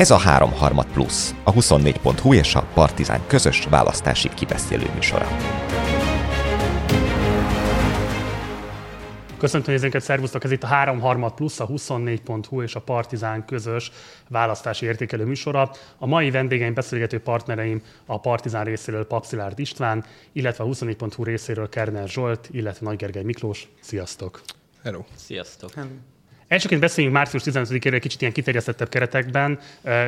Ez a 3 Harmad Plus, a 24.hu és a Partizán közös választási kibeszélő műsora. Köszöntöm nézőinket, szervusztok! Ez itt a 3 Harmad Plus, a 24.hu és a Partizán közös választási értékelő műsora. A mai vendégeim, beszélgető partnereim a Partizán részéről Papszilárd István, illetve a 24.hu részéről Kerner Zsolt, illetve Nagy Gergely Miklós. Sziasztok! Hello! Sziasztok! Hello. Elsőként beszéljünk március 15-ére egy kicsit ilyen kiterjesztettebb keretekben,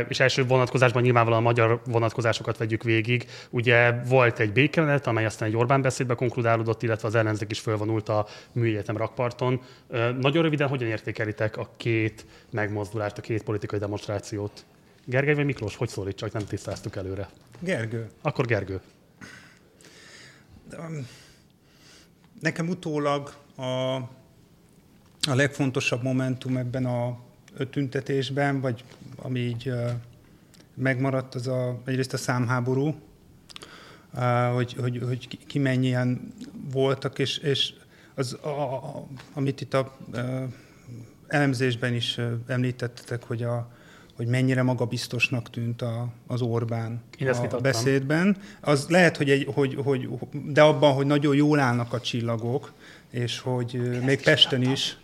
és első vonatkozásban nyilvánvalóan a magyar vonatkozásokat vegyük végig. Ugye volt egy békemenet, amely aztán egy Orbán beszédbe konkludálódott, illetve az ellenzék is fölvonult a műegyetem rakparton. Nagyon röviden hogyan értékelitek a két megmozdulást, a két politikai demonstrációt? Gergely vagy Miklós, hogy szólít, csak nem tisztáztuk előre. Gergő. Akkor Gergő. Nekem utólag a a legfontosabb momentum ebben a tüntetésben, vagy ami így megmaradt, az a, egyrészt a számháború, hogy, hogy, hogy ki mennyien voltak, és, és az, a, a, amit itt a, a elemzésben is említettetek, hogy, a, hogy mennyire magabiztosnak tűnt a, az Orbán a beszédben. Az lehet, hogy, egy, hogy, hogy, de abban, hogy nagyon jól állnak a csillagok, és hogy még Pesten is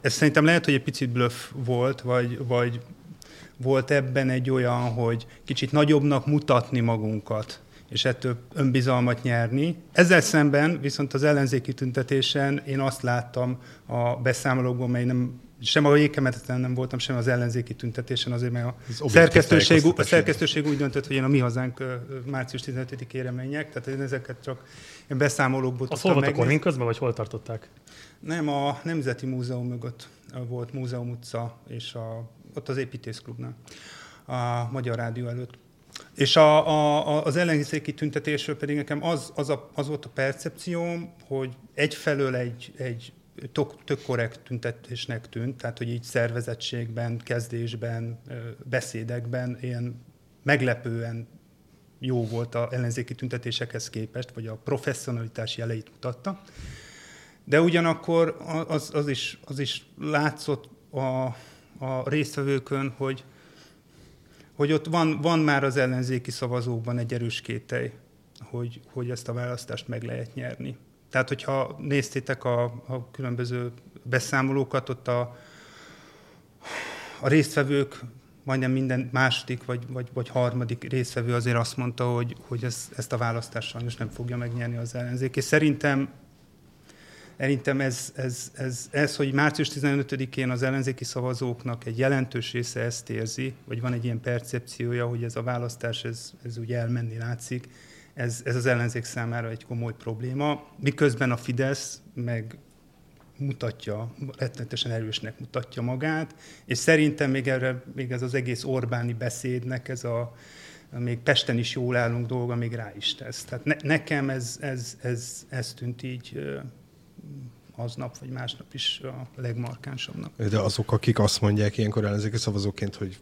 ez szerintem lehet, hogy egy picit bluff volt, vagy, vagy volt ebben egy olyan, hogy kicsit nagyobbnak mutatni magunkat, és ettől önbizalmat nyerni. Ezzel szemben viszont az ellenzéki tüntetésen én azt láttam a beszámolókban, mely nem sem a ékemeteten nem voltam, sem az ellenzéki tüntetésen, azért mert a szerkesztőség, a szerkesztőség úgy döntött, hogy én a Mi Hazánk március 15-ére menjek, tehát én ezeket csak én beszámolókból Azt hol volt a Korvin közben, vagy hol tartották? Nem, a Nemzeti Múzeum mögött volt Múzeum utca, és a, ott az építészklubnál, a Magyar Rádió előtt. És a, a, az ellenzéki tüntetésről pedig nekem az, az, a, az volt a percepcióm, hogy egyfelől egy, egy tök, tök korrekt tüntetésnek tűnt, tehát hogy így szervezettségben, kezdésben, beszédekben ilyen meglepően jó volt a ellenzéki tüntetésekhez képest, vagy a professzionalitás jeleit mutatta. De ugyanakkor az, az, is, az is látszott a, a résztvevőkön, hogy, hogy ott van, van már az ellenzéki szavazókban egy erős kételj, hogy, hogy ezt a választást meg lehet nyerni. Tehát, hogyha néztétek a, a különböző beszámolókat, ott a, a résztvevők majdnem minden második vagy, vagy, vagy harmadik résztvevő azért azt mondta, hogy, hogy ez, ezt a választást sajnos nem fogja megnyerni az ellenzék. És szerintem Szerintem ez, ez, ez, ez, hogy március 15-én az ellenzéki szavazóknak egy jelentős része ezt érzi, vagy van egy ilyen percepciója, hogy ez a választás, ez, ez úgy elmenni látszik, ez, ez az ellenzék számára egy komoly probléma, miközben a Fidesz meg mutatja, rettenetesen erősnek mutatja magát, és szerintem még, erre, még ez az egész Orbáni beszédnek, ez a, még Pesten is jól állunk dolga, még rá is tesz. Tehát ne, nekem ez, ez, ez, ez tűnt így aznap vagy másnap is a legmarkánsabbnak. De azok, akik azt mondják ilyenkor ellenzéki szavazóként, hogy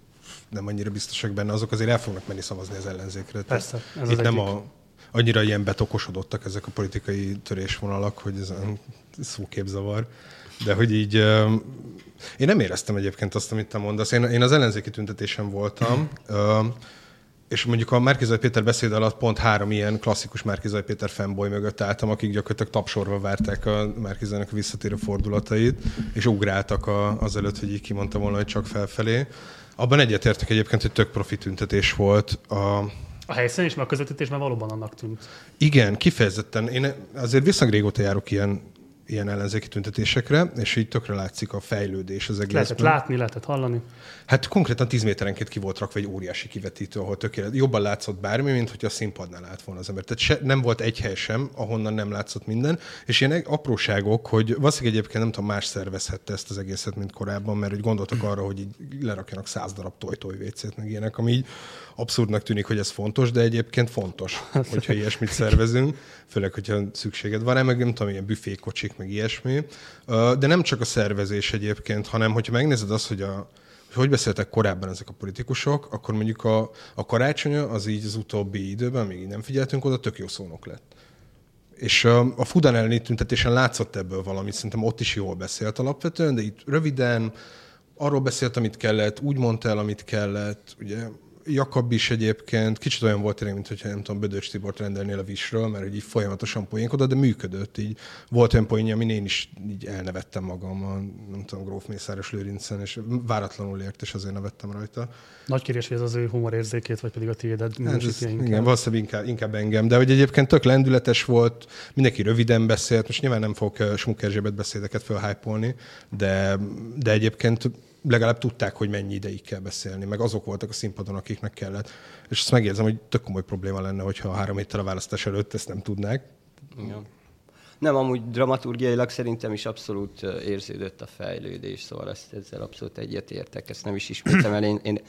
nem annyira biztosak benne, azok azért el fognak menni szavazni az ellenzékre. Persze, ez Itt nem a, annyira ilyen betokosodottak ezek a politikai törésvonalak, hogy ez szóképzavar. De hogy így... Én nem éreztem egyébként azt, amit te mondasz. Én, én az ellenzéki tüntetésen voltam, és mondjuk a Márkizaj Péter beszéd alatt pont három ilyen klasszikus Márkizaj Péter fanboy mögött álltam, akik gyakorlatilag tapsorva várták a Márkizajnak a visszatérő fordulatait, és ugráltak a, azelőtt, hogy így kimondta volna, hogy csak felfelé. Abban egyetértek egyébként, hogy tök profi tüntetés volt. A, a helyszínen is, mert a közvetítésben valóban annak tűnt. Igen, kifejezetten. Én azért viszonylag régóta járok ilyen ilyen ellenzéki tüntetésekre, és így tökre látszik a fejlődés az egész. Lehetett látni, lehetett hallani. Hát konkrétan 10 méterenként ki volt rakva egy óriási kivetítő, ahol tökélet, jobban látszott bármi, mint hogy a színpadnál állt volna az ember. Tehát se, nem volt egy hely sem, ahonnan nem látszott minden, és ilyen apróságok, hogy valószínűleg egyébként nem tudom, más szervezhette ezt az egészet, mint korábban, mert hogy gondoltak arra, hogy így lerakjanak száz darab toj-toj vécét, meg ilyenek, ami így abszurdnak tűnik, hogy ez fontos, de egyébként fontos, hogyha ilyesmit szervezünk, főleg, hogyha szükséged van, meg nem tudom, ilyen büfékocsik, meg ilyesmi. De nem csak a szervezés egyébként, hanem hogyha megnézed azt, hogy a, hogy beszéltek korábban ezek a politikusok, akkor mondjuk a, a karácsonya az így az utóbbi időben, még így nem figyeltünk oda, tök jó szónok lett. És a Fudan elleni tüntetésen látszott ebből valamit, szerintem ott is jól beszélt alapvetően, de itt röviden, arról beszélt, amit kellett, úgy mondta el, amit kellett, ugye Jakab is egyébként kicsit olyan volt tényleg, mint hogyha nem tudom, Bödös Tibort rendelnél a visről, mert így folyamatosan poénkodott, de működött. Így volt olyan poénja, amin én is így elnevettem magam a, nem tudom, Gróf Mészáros Lőrincen, és váratlanul ért, és azért nevettem rajta. Nagy kérés, hogy ez az ő humorérzékét, vagy pedig a tiédet hát ez, Igen, valószínűleg inkább, inkább engem, de hogy egyébként tök lendületes volt, mindenki röviden beszélt, most nyilván nem fog Smuk Erzsébet beszédeket felhájpolni, de, de egyébként legalább tudták, hogy mennyi ideig kell beszélni, meg azok voltak a színpadon, akiknek kellett. És azt megérzem, hogy tök komoly probléma lenne, hogyha három héttel a választás előtt ezt nem tudnák. Igen. Nem, amúgy dramaturgiailag szerintem is abszolút érződött a fejlődés, szóval ezt, ezzel abszolút egyetértek, ezt nem is ismétem el. Én, én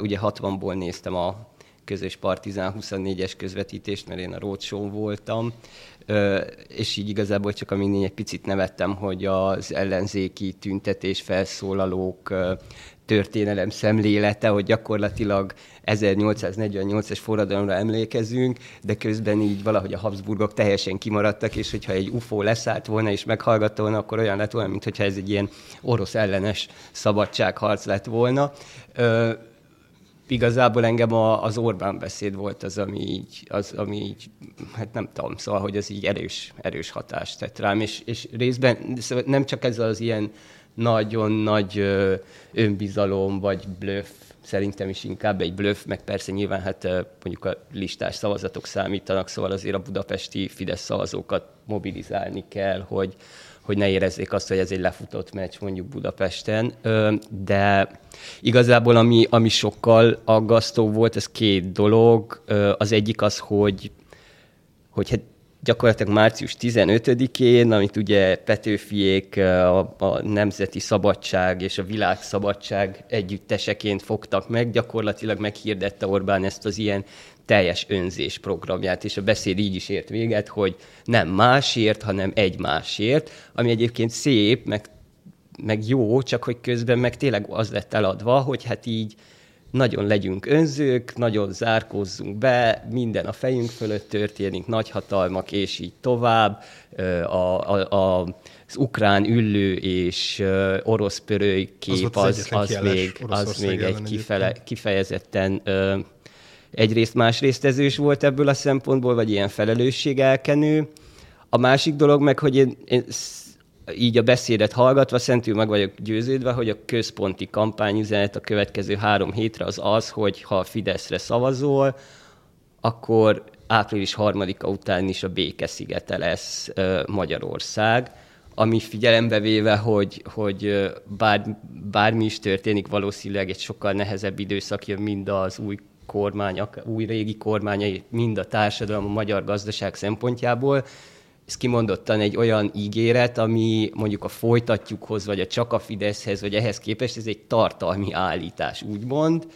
ugye 60-ból néztem a közös Partizán 24-es közvetítést, mert én a roadshow voltam, és így igazából csak amíg egy picit nevettem, hogy az ellenzéki tüntetés felszólalók történelem szemlélete, hogy gyakorlatilag 1848-es forradalomra emlékezünk, de közben így valahogy a Habsburgok teljesen kimaradtak, és hogyha egy UFO leszállt volna és meghallgatta volna, akkor olyan lett volna, mintha ez egy ilyen orosz ellenes szabadságharc lett volna igazából engem a, az Orbán beszéd volt az, ami így, az, ami így, hát nem tudom, szóval, hogy az így erős, erős hatást tett rám, és, és részben szóval nem csak ez az ilyen nagyon nagy ö, önbizalom, vagy blöff, szerintem is inkább egy blöff, meg persze nyilván hát mondjuk a listás szavazatok számítanak, szóval azért a budapesti Fidesz szavazókat mobilizálni kell, hogy, hogy ne érezzék azt, hogy ez egy lefutott meccs mondjuk Budapesten, de igazából ami, ami sokkal aggasztó volt, ez két dolog. Az egyik az, hogy, hogy hát gyakorlatilag március 15-én, amit ugye Petőfiék a, a Nemzeti Szabadság és a Világszabadság együtteseként fogtak meg, gyakorlatilag meghirdette Orbán ezt az ilyen teljes önzés programját, és a beszéd így is ért véget, hogy nem másért, hanem egymásért, ami egyébként szép, meg, meg jó, csak hogy közben meg tényleg az lett eladva, hogy hát így nagyon legyünk önzők, nagyon zárkózzunk be, minden a fejünk fölött történik, nagyhatalmak, és így tovább. A, a, a, az ukrán üllő és orosz pörői kép az, az, az, még, az még egy kifele, kifejezetten egyrészt másrészt ezős volt ebből a szempontból, vagy ilyen felelősségelkenő. A másik dolog meg, hogy én, én így a beszédet hallgatva szentül meg vagyok győződve, hogy a központi kampányüzenet a következő három hétre az az, hogy ha a Fideszre szavazol, akkor április harmadika után is a békeszigete lesz Magyarország, ami figyelembe véve, hogy, hogy bár, bármi is történik, valószínűleg egy sokkal nehezebb időszak jön mind az új kormány, új régi kormányai, mind a társadalom, a magyar gazdaság szempontjából, ez kimondottan egy olyan ígéret, ami mondjuk a folytatjukhoz, vagy a csak a Fideszhez, vagy ehhez képest ez egy tartalmi állítás, úgymond,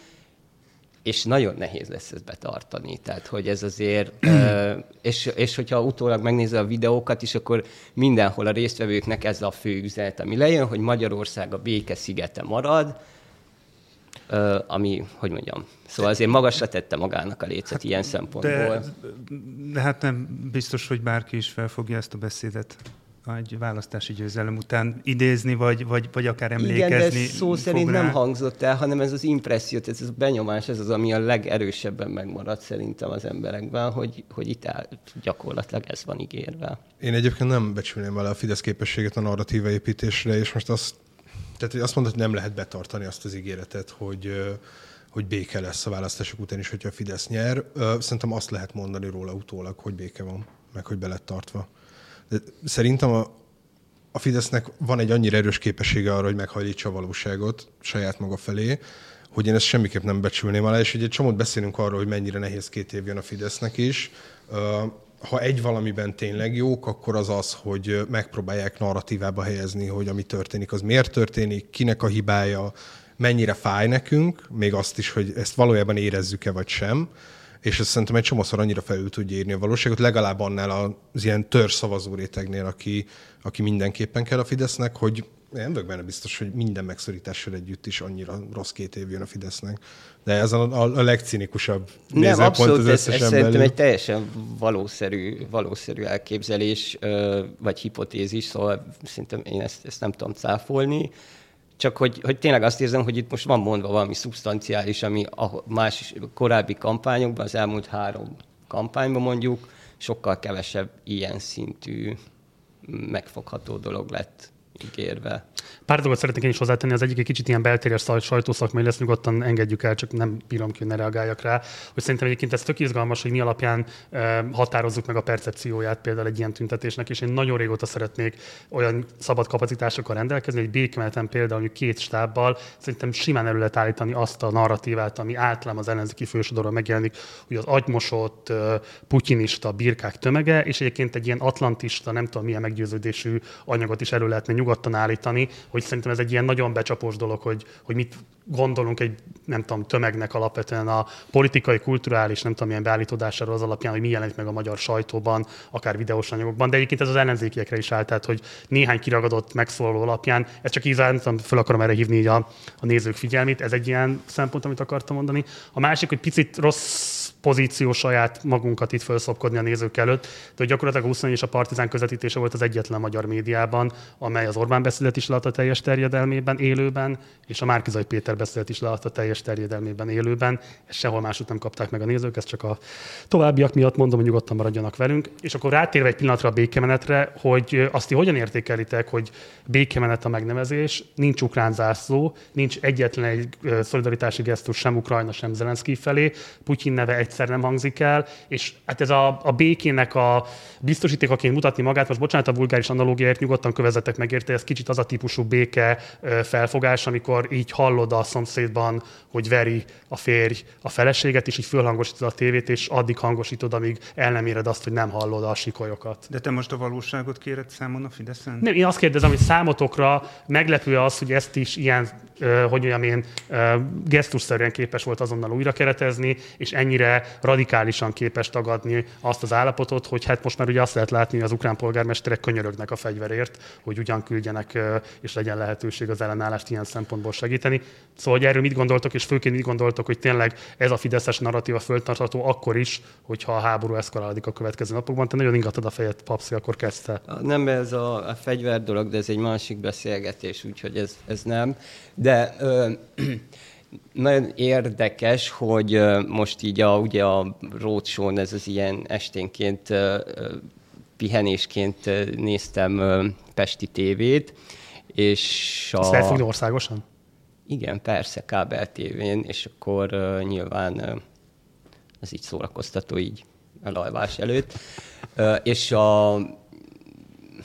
és nagyon nehéz lesz ezt betartani. Tehát, hogy ez azért, és, és hogyha utólag megnézze a videókat is, akkor mindenhol a résztvevőknek ez a fő üzenet, ami lejön, hogy Magyarország a béke szigete marad, ami, hogy mondjam, szóval azért magasra tette magának a lécet hát, ilyen szempontból. De, de hát nem biztos, hogy bárki is fel fogja ezt a beszédet egy választási győzelem után idézni, vagy, vagy, vagy akár emlékezni. Igen, de szó szerint rá. nem hangzott el, hanem ez az impressziót, ez a benyomás, ez az, ami a legerősebben megmaradt szerintem az emberekben, hogy, hogy itt áll, gyakorlatilag ez van ígérve. Én egyébként nem becsülném vele a Fidesz képességet a narratíva építésre, és most azt tehát azt mondod, hogy nem lehet betartani azt az ígéretet, hogy, hogy béke lesz a választások után is, hogyha a Fidesz nyer. Szerintem azt lehet mondani róla utólag, hogy béke van, meg hogy be lett tartva. De szerintem a, a Fidesznek van egy annyira erős képessége arra, hogy meghajlítsa a valóságot saját maga felé, hogy én ezt semmiképp nem becsülném alá, és ugye egy csomót beszélünk arról, hogy mennyire nehéz két év jön a Fidesznek is ha egy valamiben tényleg jók, akkor az az, hogy megpróbálják narratívába helyezni, hogy ami történik, az miért történik, kinek a hibája, mennyire fáj nekünk, még azt is, hogy ezt valójában érezzük-e vagy sem, és ez szerintem egy csomószor annyira felül tudja írni a valóságot, legalább annál az ilyen szavazó rétegnél, aki, aki mindenképpen kell a Fidesznek, hogy nem vagyok benne biztos, hogy minden megszorítással együtt is annyira rossz két év jön a Fidesznek. De ez a, a, a legcinikusabb nem, abszolút, az ez, ez szerintem egy teljesen valószerű, valószerű elképzelés, vagy hipotézis, szóval szerintem én ezt, ezt nem tudom cáfolni. csak hogy, hogy tényleg azt érzem, hogy itt most van mondva valami szubstanciális, ami a más korábbi kampányokban, az elmúlt három kampányban mondjuk, sokkal kevesebb ilyen szintű megfogható dolog lett ígérve. Pár dolgot szeretnék én is hozzátenni, az egyik egy kicsit ilyen beltérjes sajtószakmai lesz, nyugodtan engedjük el, csak nem bírom ki, hogy ne reagáljak rá. Hogy szerintem egyébként ez tök izgalmas, hogy mi alapján e, határozzuk meg a percepcióját például egy ilyen tüntetésnek, és én nagyon régóta szeretnék olyan szabad kapacitásokkal rendelkezni, hogy békemeleten például két stábbal szerintem simán elő lehet állítani azt a narratívát, ami általában az ellenzéki fősodoron megjelenik, hogy az agymosott, putinista birkák tömege, és egyébként egy ilyen atlantista, nem tudom milyen meggyőződésű anyagot is elő lehetne nyugodtan állítani, hogy szerintem ez egy ilyen nagyon becsapós dolog, hogy, hogy mit gondolunk egy, nem tudom, tömegnek alapvetően a politikai, kulturális, nem tudom, milyen beállítódásáról az alapján, hogy mi jelenik meg a magyar sajtóban, akár videós anyagokban, de egyébként ez az ellenzékiekre is áll, tehát hogy néhány kiragadott megszólaló alapján, ez csak így nem tudom, fel akarom erre hívni a, a nézők figyelmét, ez egy ilyen szempont, amit akartam mondani. A másik, hogy picit rossz pozíció saját magunkat itt felszopkodni a nézők előtt, de hogy gyakorlatilag a 20 és a Partizán közvetítése volt az egyetlen magyar médiában, amely az Orbán beszédet is leadta teljes terjedelmében, élőben, és a Márkizai Péter beszédet is leadta teljes terjedelmében, élőben. Ezt sehol máshogy nem kapták meg a nézők, ezt csak a továbbiak miatt mondom, hogy nyugodtan maradjanak velünk. És akkor rátérve egy pillanatra a békemenetre, hogy azt ti hogyan értékelitek, hogy békemenet a megnevezés, nincs ukrán zászló, nincs egyetlen egy szolidaritási gesztus sem Ukrajna, sem Zelenszky felé, Putyin neve egy egyszer nem hangzik el, és hát ez a, a békének a biztosítékaként mutatni magát, most bocsánat a vulgáris analógiáért, nyugodtan kövezetek meg ez kicsit az a típusú béke felfogás, amikor így hallod a szomszédban, hogy veri a férj a feleséget, és így fölhangosítod a tévét, és addig hangosítod, amíg el nem éred azt, hogy nem hallod a sikolyokat. De te most a valóságot kéred számon a Fideszen? Nem, én azt kérdezem, hogy számotokra meglepő az, hogy ezt is ilyen, hogy mondjam én, gesztusszerűen képes volt azonnal újra keretezni, és ennyire radikálisan képes tagadni azt az állapotot, hogy hát most már ugye azt lehet látni, hogy az ukrán polgármesterek könyörögnek a fegyverért, hogy ugyan küldjenek, és legyen lehetőség az ellenállást ilyen szempontból segíteni. Szóval, hogy erről mit gondoltok, és főként mit gondoltok, hogy tényleg ez a fideszes narratíva föltartható akkor is, hogyha a háború eszkalálódik a következő napokban. Te nagyon ingatod a fejed, Papszi, akkor kezdte. Nem ez a, a fegyver dolog, de ez egy másik beszélgetés, úgyhogy ez, ez nem. De ö, nagyon érdekes, hogy most így a, ugye a roadshow ez az ilyen esténként pihenésként néztem Pesti tévét, és a... Ezt lehet fogni országosan? Igen, persze, kábel tévén, és akkor uh, nyilván uh, ez így szórakoztató így a lajvás előtt. Uh, és a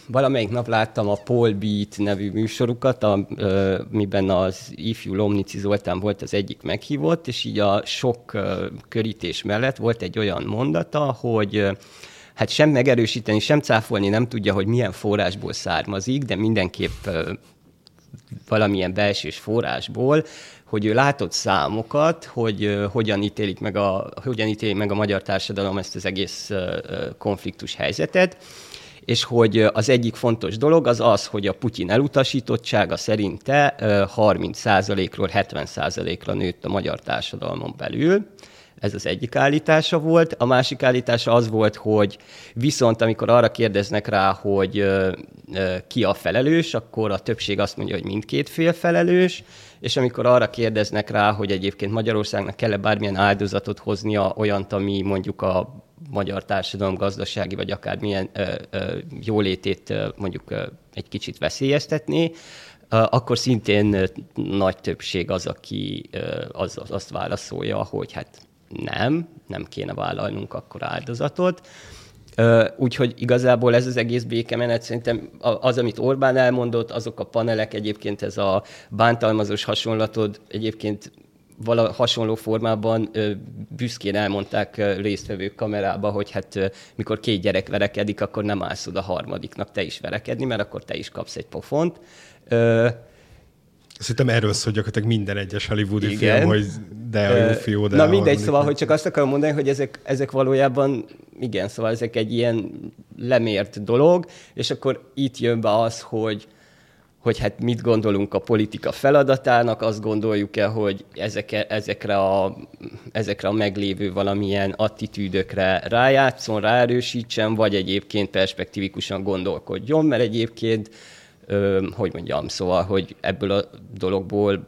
valamelyik nap láttam a Paul Beat nevű műsorukat, amiben az ifjú Lomnici Zoltán volt az egyik meghívott, és így a sok körítés mellett volt egy olyan mondata, hogy hát sem megerősíteni, sem cáfolni nem tudja, hogy milyen forrásból származik, de mindenképp valamilyen belsős forrásból, hogy ő látott számokat, hogy hogyan, ítélik meg a, hogyan ítélik meg a magyar társadalom ezt az egész konfliktus helyzetet, és hogy az egyik fontos dolog az az, hogy a Putyin elutasítottsága szerinte 30%-ról 70%-ra nőtt a magyar társadalmon belül. Ez az egyik állítása volt. A másik állítása az volt, hogy viszont amikor arra kérdeznek rá, hogy ki a felelős, akkor a többség azt mondja, hogy mindkét fél felelős, és amikor arra kérdeznek rá, hogy egyébként Magyarországnak kell-e bármilyen áldozatot hoznia olyant, ami mondjuk a magyar társadalom gazdasági, vagy akármilyen ö, ö, jólétét mondjuk egy kicsit veszélyeztetni, akkor szintén nagy többség az, aki az, azt válaszolja, hogy hát nem, nem kéne vállalnunk akkor áldozatot. Úgyhogy igazából ez az egész békemenet szerintem az, amit Orbán elmondott, azok a panelek egyébként ez a bántalmazós hasonlatod egyébként vala hasonló formában büszkén elmondták résztvevők kamerába, hogy hát mikor két gyerek verekedik, akkor nem állsz oda harmadiknak te is verekedni, mert akkor te is kapsz egy pofont. Szerintem erről szól gyakorlatilag minden egyes hollywoodi Igen. film, hogy de a jó fiú, de Na mindegy, szóval, hogy csak azt akarom mondani, hogy ezek, ezek valójában, igen, szóval ezek egy ilyen lemért dolog, és akkor itt jön be az, hogy, hogy hát mit gondolunk a politika feladatának, azt gondoljuk-e, hogy ezek, ezekre, a, ezekre a meglévő valamilyen attitűdökre rájátszon, ráerősítsen, vagy egyébként perspektívikusan gondolkodjon, mert egyébként hogy mondjam, szóval, hogy ebből a dologból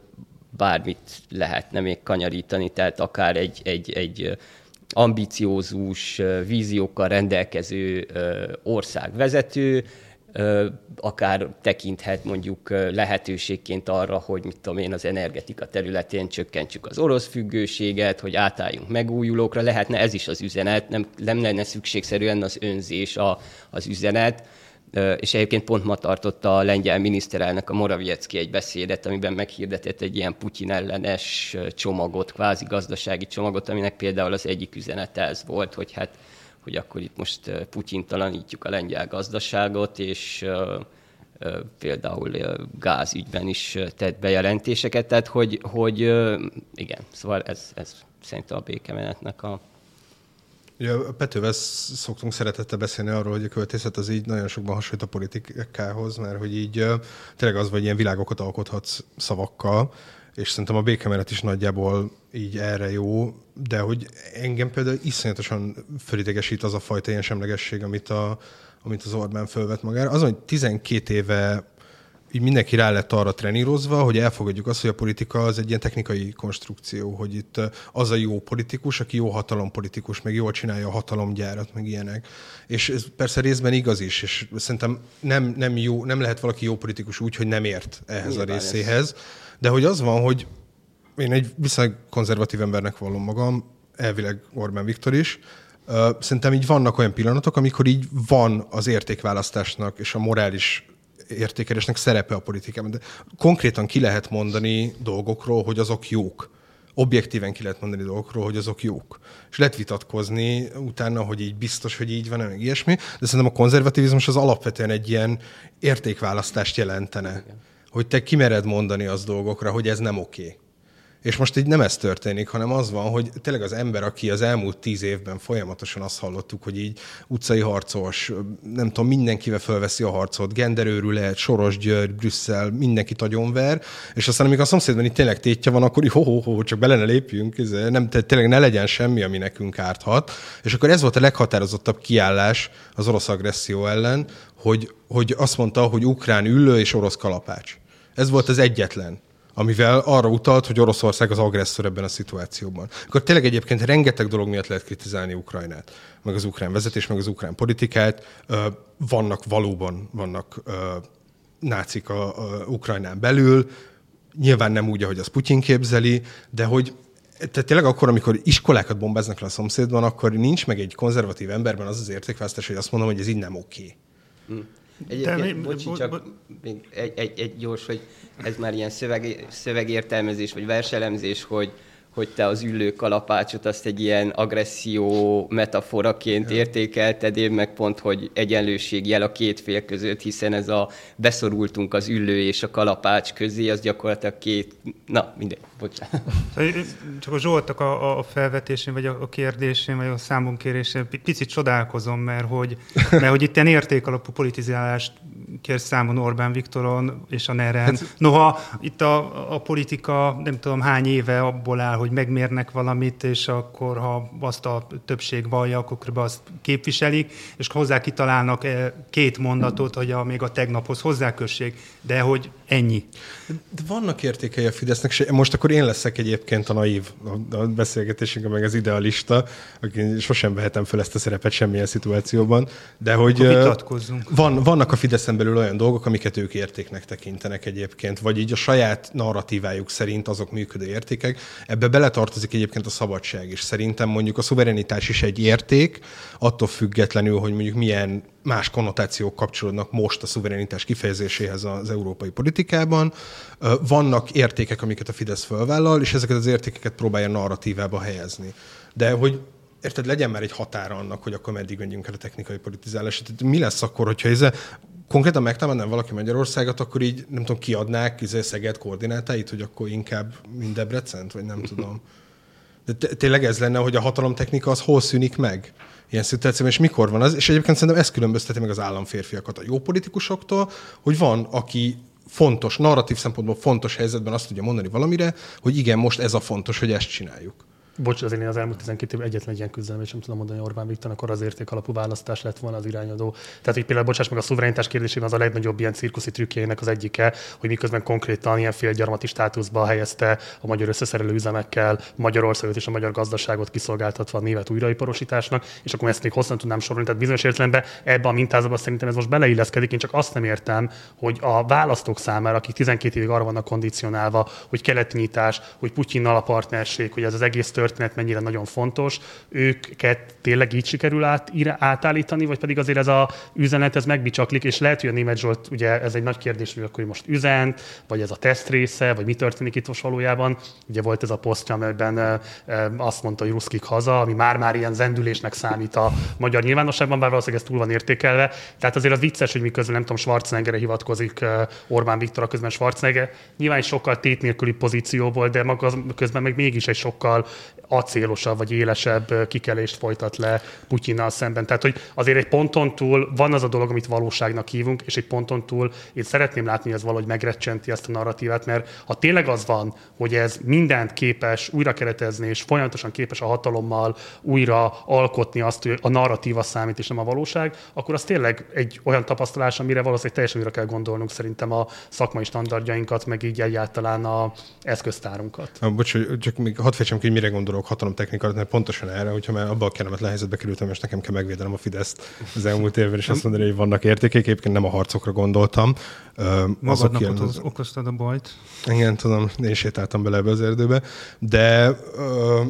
bármit lehetne még kanyarítani, tehát akár egy, egy, egy ambiciózus víziókkal rendelkező országvezető, akár tekinthet mondjuk lehetőségként arra, hogy mit tudom én, az energetika területén csökkentsük az orosz függőséget, hogy átálljunk megújulókra, lehetne ez is az üzenet, nem, nem lenne szükségszerűen az önzés a, az üzenet, és egyébként pont ma tartotta a lengyel miniszterelnök a Moraviecki egy beszédet, amiben meghirdetett egy ilyen Putyin ellenes csomagot, kvázi gazdasági csomagot, aminek például az egyik üzenete ez volt, hogy hát hogy akkor itt most Putyin talanítjuk a lengyel gazdaságot, és például gázügyben is tett bejelentéseket, tehát hogy, hogy igen, szóval ez, ez szerintem a békemenetnek a Ugye a Petővel szoktunk szeretettel beszélni arról, hogy a költészet az így nagyon sokban hasonlít a politikához, mert hogy így tényleg az, vagy ilyen világokat alkothatsz szavakkal, és szerintem a békemenet is nagyjából így erre jó, de hogy engem például iszonyatosan fölidegesít az a fajta ilyen semlegesség, amit, a, amit az Orbán fölvet magára. Az, hogy 12 éve így mindenki rá lett arra trenírozva, hogy elfogadjuk azt, hogy a politika az egy ilyen technikai konstrukció, hogy itt az a jó politikus, aki jó hatalompolitikus, meg jól csinálja a hatalomgyárat, meg ilyenek. És ez persze részben igaz is, és szerintem nem, nem, jó, nem lehet valaki jó politikus úgy, hogy nem ért ehhez Nyilván a részéhez. Ez. De hogy az van, hogy én egy viszonylag konzervatív embernek vallom magam, elvileg Orbán Viktor is, Szerintem így vannak olyan pillanatok, amikor így van az értékválasztásnak és a morális értékelésnek szerepe a politikában. De konkrétan ki lehet mondani dolgokról, hogy azok jók. Objektíven ki lehet mondani dolgokról, hogy azok jók. És lehet vitatkozni utána, hogy így biztos, hogy így van, meg ilyesmi, de szerintem a konzervativizmus az alapvetően egy ilyen értékválasztást jelentene. Igen. Hogy te kimered mondani az dolgokra, hogy ez nem oké. Okay. És most így nem ez történik, hanem az van, hogy tényleg az ember, aki az elmúlt tíz évben folyamatosan azt hallottuk, hogy így utcai harcos, nem tudom, mindenkivel fölveszi a harcot, genderőrület, Soros György, Brüsszel, mindenki ver, és aztán amikor a szomszédban itt tényleg tétje van, akkor ho, ho, ho csak bele ne lépjünk, nem, tényleg ne legyen semmi, ami nekünk árthat. És akkor ez volt a leghatározottabb kiállás az orosz agresszió ellen, hogy, hogy azt mondta, hogy ukrán üllő és orosz kalapács. Ez volt az egyetlen amivel arra utalt, hogy Oroszország az agresszor ebben a szituációban. Akkor tényleg egyébként rengeteg dolog miatt lehet kritizálni Ukrajnát, meg az ukrán vezetés, meg az ukrán politikát. Vannak valóban, vannak nácik a, a Ukrajnán belül, nyilván nem úgy, ahogy az Putyin képzeli, de hogy tehát tényleg akkor, amikor iskolákat bombáznak le a szomszédban, akkor nincs meg egy konzervatív emberben az az értékválasztás, hogy azt mondom, hogy ez így nem oké. Okay. Hm. Egyébként, mi, bocsi, csak bo, még egy, egy, egy gyors, hogy ez már ilyen szöveg, szövegértelmezés, vagy verselemzés, hogy hogy te az üllő kalapácsot azt egy ilyen agresszió metaforaként ja. értékelted, én meg pont, hogy egyenlőség jel a két fél között, hiszen ez a beszorultunk az üllő és a kalapács közé, az gyakorlatilag két, na mindegy, bocsánat. Csak a Zsoltak a, a felvetésén, vagy a kérdésén, vagy a számonkérésén picit csodálkozom, mert hogy, mert hogy itt ilyen értékalapú politizálást kér számon Orbán Viktoron és a NEREN. Hát, Noha itt a, a politika nem tudom hány éve abból áll, hogy megmérnek valamit, és akkor ha azt a többség vallja, akkor kb. azt képviselik, és hozzá kitalálnak eh, két mondatot, hogy a, még a tegnaphoz hozzákösség, de hogy ennyi. De vannak értékei a Fidesznek, és most akkor én leszek egyébként a naív a beszélgetésünkben, meg az idealista, aki sosem vehetem fel ezt a szerepet semmilyen szituációban, de hogy van, vannak a Fideszen belül olyan dolgok, amiket ők értéknek tekintenek egyébként, vagy így a saját narratívájuk szerint azok működő értékek. Ebbe beletartozik egyébként a szabadság is. Szerintem mondjuk a szuverenitás is egy érték, attól függetlenül, hogy mondjuk milyen más konnotációk kapcsolódnak most a szuverenitás kifejezéséhez az európai politikában. Vannak értékek, amiket a Fidesz fölvállal, és ezeket az értékeket próbálja narratívába helyezni. De hogy érted, legyen már egy határa annak, hogy akkor meddig menjünk el a technikai politizálás. Tehát mi lesz akkor, hogyha ez konkrétan megtámadnám valaki Magyarországot, akkor így nem tudom, kiadnák izé, Szeged koordinátáit, hogy akkor inkább mind Debrecent, vagy nem tudom. De tényleg ez lenne, hogy a hatalomtechnika az hol szűnik meg? Ilyen szituációban, és mikor van az, és egyébként szerintem ez különbözteti meg az államférfiakat a jó politikusoktól, hogy van, aki fontos, narratív szempontból fontos helyzetben azt tudja mondani valamire, hogy igen, most ez a fontos, hogy ezt csináljuk. Bocs, azért én az elmúlt 12 évben egyetlen egy ilyen küzdelem, és nem tudom mondani Orbán Viktor, akkor az érték alapú választás lett volna az irányadó. Tehát, hogy például, bocsáss meg, a szuverenitás kérdésében az a legnagyobb ilyen cirkuszi trükkjének az egyike, hogy miközben konkrétan ilyen félgyarmati státuszba helyezte a magyar összeszerelő üzemekkel Magyarországot és a magyar gazdaságot kiszolgáltatva a német újraiparosításnak, és akkor ezt még hosszan tudnám sorolni. Tehát bizonyos értelemben ebbe a mintázatba szerintem ez most beleilleszkedik. Én csak azt nem értem, hogy a választók számára, akik 12 évig arra vannak kondicionálva, hogy keletnyitás, hogy Putyinnal a partnerség, hogy ez az egész történet mennyire nagyon fontos, őket tényleg így sikerül át, átállítani, vagy pedig azért ez a üzenet, ez megbicsaklik, és lehet, hogy a német Zsolt, ugye ez egy nagy kérdés, hogy akkor most üzent, vagy ez a teszt része, vagy mi történik itt most valójában. Ugye volt ez a posztja, amelyben azt mondta, hogy ruszkik haza, ami már-már ilyen zendülésnek számít a magyar nyilvánosságban, bár valószínűleg ez túl van értékelve. Tehát azért az vicces, hogy miközben nem tudom, Schwarzeneggerre hivatkozik Orbán Viktor, a közben Schwarzenegger nyilván sokkal tét nélküli pozícióból, de maga közben meg mégis egy sokkal acélosabb vagy élesebb kikelést folytat le Putyinnal szemben. Tehát, hogy azért egy ponton túl van az a dolog, amit valóságnak hívunk, és egy ponton túl én szeretném látni, hogy ez valahogy megrecsenti ezt a narratívát, mert ha tényleg az van, hogy ez mindent képes újra keretezni, és folyamatosan képes a hatalommal újra alkotni azt, hogy a narratíva számít, és nem a valóság, akkor az tényleg egy olyan tapasztalás, amire valószínűleg teljesen újra kell gondolnunk szerintem a szakmai standardjainkat, meg így egyáltalán a eszköztárunkat. Ah, bocs, csak még hadd fejtsem ki, hogy mire gondolok hatalomtechnika, mert pontosan erre, hogyha már abban a kellemetlen helyzetbe kerültem, és nekem kell megvédenem a Fideszt az elmúlt évben, és azt mondani, hogy vannak értékek, egyébként nem a harcokra gondoltam. Magadnak ilyen, az... okoztad a bajt. Igen, tudom, én sétáltam bele ebbe az erdőbe, de uh,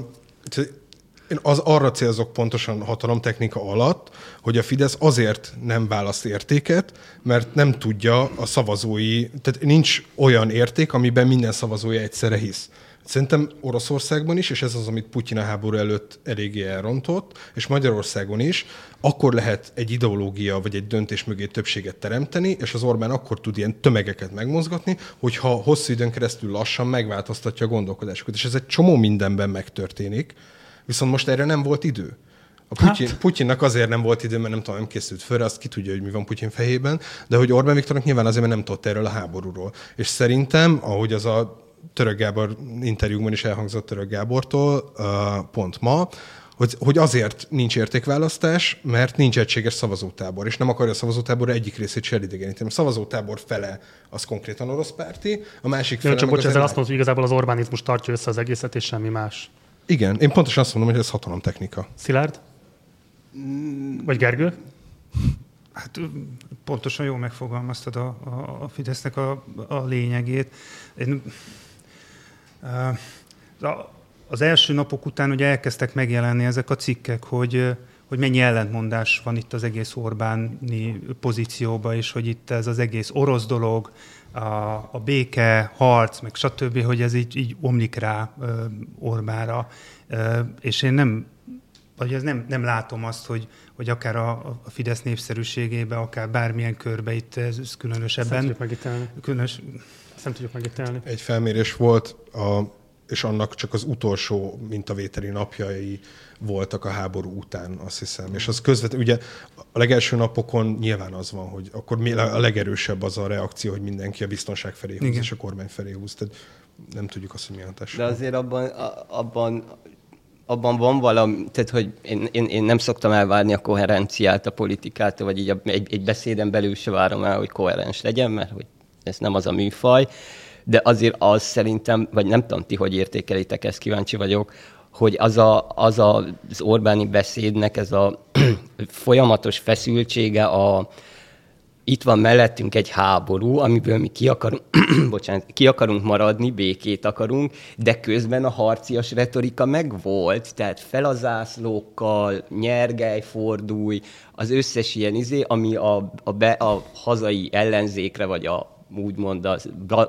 én az arra célzok pontosan hatalomtechnika alatt, hogy a Fidesz azért nem választ értéket, mert nem tudja a szavazói, tehát nincs olyan érték, amiben minden szavazója egyszerre hisz. Szerintem Oroszországban is, és ez az, amit Putyin a háború előtt eléggé elrontott, és Magyarországon is, akkor lehet egy ideológia vagy egy döntés mögé többséget teremteni, és az Orbán akkor tud ilyen tömegeket megmozgatni, hogyha hosszú időn keresztül lassan megváltoztatja a gondolkodásukat. És ez egy csomó mindenben megtörténik, viszont most erre nem volt idő. A Putyin, hát. Putyinnak azért nem volt idő, mert nem tudom, nem készült föl, azt ki tudja, hogy mi van Putyin fejében, de hogy Orbán Viktornak nyilván azért, mert nem tudott erről a háborúról. És szerintem, ahogy az a Török Gábor interjúban is elhangzott Török Gábortól pont ma, hogy, hogy azért nincs értékválasztás, mert nincs egységes szavazótábor, és nem akarja a szavazótábor egyik részét se elidegeníteni. A szavazótábor fele az konkrétan orosz párti, a másik fele... csak bocs, ezzel azt mondod, hogy igazából az Orbánizmus tartja össze az egészet, és semmi más. Igen, én pontosan azt mondom, hogy ez hatalomtechnika. Szilárd? Vagy Gergő? Hát pontosan jól megfogalmaztad a, a, a Fidesznek a, a lényegét. Én, az első napok után ugye elkezdtek megjelenni ezek a cikkek, hogy, hogy mennyi ellentmondás van itt az egész Orbáni pozícióba, és hogy itt ez az egész orosz dolog, a, a béke, harc, meg stb., hogy ez így, így omlik rá Orbára. És én nem, vagy ez nem, nem látom azt, hogy, hogy akár a, a Fidesz népszerűségébe, akár bármilyen körbe itt ez, ez különösebben... Ezt nem tudjuk megítélni. Különös, Ezt nem tudjuk megítélni. Egy felmérés volt, a, és annak csak az utolsó mintavételi napjai voltak a háború után, azt hiszem. És az közvetlenül, ugye a legelső napokon nyilván az van, hogy akkor a legerősebb az a reakció, hogy mindenki a biztonság felé húz, Igen. és a kormány felé húz. Tehát nem tudjuk azt, hogy milyen hatás. De azért abban, abban abban van valami, tehát hogy én, én, én nem szoktam elvárni a koherenciát a politikától, vagy így a, egy, egy beszéden belül se várom el, hogy koherens legyen, mert hogy ez nem az a műfaj, de azért az szerintem, vagy nem tudom ti, hogy értékelitek, ezt kíváncsi vagyok, hogy az, a, az a, az Orbáni beszédnek ez a folyamatos feszültsége a, itt van mellettünk egy háború, amiből mi ki akarunk, bocsánat, ki akarunk maradni, békét akarunk, de közben a harcias retorika megvolt, tehát fel a zászlókkal, nyergely, fordulj, az összes ilyen izé, ami a, a, be, a hazai ellenzékre, vagy a úgymond a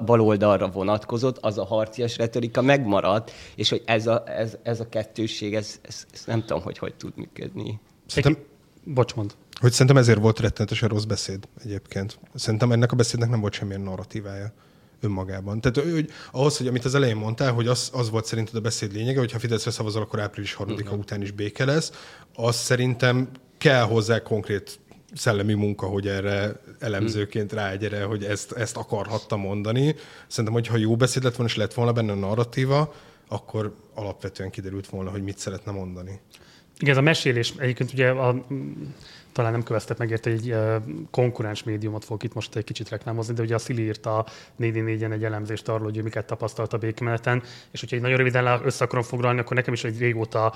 baloldalra vonatkozott, az a harcias retorika megmaradt, és hogy ez a, ez, ez a kettőség, ez, ez, ez nem tudom, hogy hogy tud működni. Szerintem... Bocs, mond. Hogy szerintem ezért volt rettenetesen rossz beszéd egyébként. Szerintem ennek a beszédnek nem volt semmilyen narratívája önmagában. Tehát hogy, ahhoz, hogy amit az elején mondtál, hogy az, az volt szerinted a beszéd lényege, hogy ha Fideszre szavazol, akkor április 3 uh-huh. után is béke lesz, az szerintem kell hozzá konkrét szellemi munka, hogy erre elemzőként ráegyere, hogy ezt, ezt akarhatta mondani. Szerintem, hogy ha jó beszéd lett volna, és lett volna benne a narratíva, akkor alapvetően kiderült volna, hogy mit szeretne mondani. Igen, ez a mesélés egyébként ugye a talán nem köveztek meg érte, egy konkurens médiumot fogok itt most egy kicsit reklámozni, de ugye a Szili írta 4 en egy elemzést arról, hogy ő miket tapasztalt a békemeneten, és hogyha egy nagyon röviden össze akarom foglalni, akkor nekem is egy régóta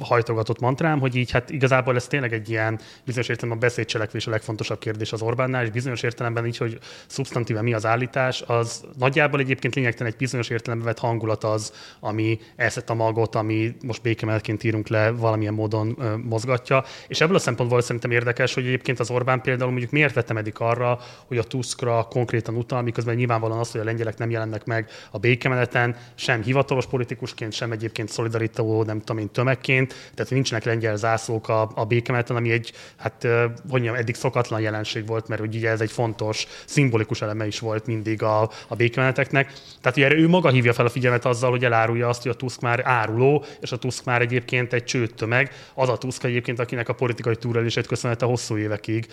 hajtogatott mantrám, hogy így hát igazából ez tényleg egy ilyen bizonyos értelemben a beszédcselekvés a legfontosabb kérdés az Orbánnál, és bizonyos értelemben így, hogy szubstantíve mi az állítás, az nagyjából egyébként lényegtelen egy bizonyos értelemben vett hangulat az, ami ezt a magot, ami most békemenetként írunk le, valamilyen módon mozgatja. És ebből a szempontból szerintem érdekes, hogy egyébként az Orbán például mondjuk miért vetemedik arra, hogy a Tuskra konkrétan utal, miközben nyilvánvalóan az, hogy a lengyelek nem jelennek meg a békemeneten, sem hivatalos politikusként, sem egyébként szolidaritó, nem tudom én, tömegként, tehát nincsenek lengyel zászlók a, a békemeneten, ami egy, hát hogy mondjam, eddig szokatlan jelenség volt, mert ugye ez egy fontos, szimbolikus eleme is volt mindig a, a békemeneteknek. Tehát ugye ő maga hívja fel a figyelmet azzal, hogy elárulja azt, hogy a Tusk már áruló, és a Tusk már egyébként egy csőd tömeg. Az a Tusk egyébként, akinek a politikai politikai túrelését köszönhette hosszú évekig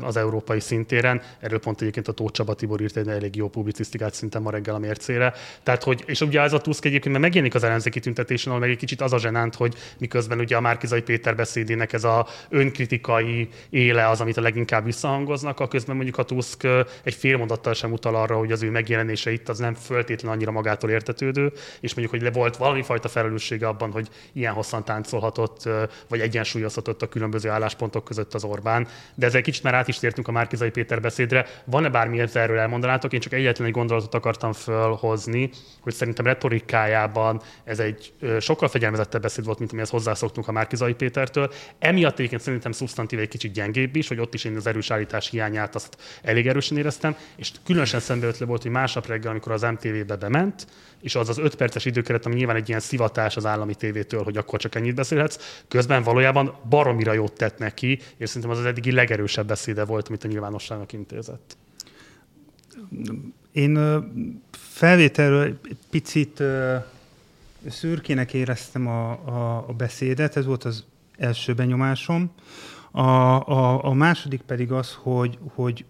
az európai szintéren. Erről pont egyébként a Tóth Csaba Tibor írt egy elég jó publicisztikát szinte ma reggel a mércére. Tehát, hogy, és ugye ez a Tusk egyébként mert megjelenik az ellenzéki tüntetésen, ahol meg egy kicsit az a zsenánt, hogy miközben ugye a Márkizai Péter beszédének ez a önkritikai éle az, amit a leginkább visszahangoznak, a közben mondjuk a Tusk egy fél mondattal sem utal arra, hogy az ő megjelenése itt az nem föltétlen annyira magától értetődő, és mondjuk, hogy le volt valami fajta felelőssége abban, hogy ilyen hosszan táncolhatott, vagy egyensúlyozhatott a különböző álláspontok között az Orbán. De ezzel kicsit már át is tértünk a Márkizai Péter beszédre. Van-e bármi erről elmondanátok? Én csak egyetlen egy gondolatot akartam fölhozni, hogy szerintem retorikájában ez egy sokkal fegyelmezettebb beszéd volt, mint amihez hozzászoktunk a Márkizai Pétertől. Emiatt egyébként szerintem szubstantív egy kicsit gyengébb is, hogy ott is én az erős állítás hiányát azt elég erősen éreztem, és különösen szembeötlő volt, hogy másnap reggel, amikor az MTV-be bement, és az az öt perces időkeret, ami nyilván egy ilyen szivatás az állami tévétől, hogy akkor csak ennyit beszélhetsz, közben valójában baromira jót tett neki, és szerintem az az eddigi legerősebb beszéde volt, amit a nyilvánosságnak intézett. Én felvételről egy picit szürkének éreztem a, a, a beszédet, ez volt az első benyomásom. A, a, a második pedig az, hogy, hogy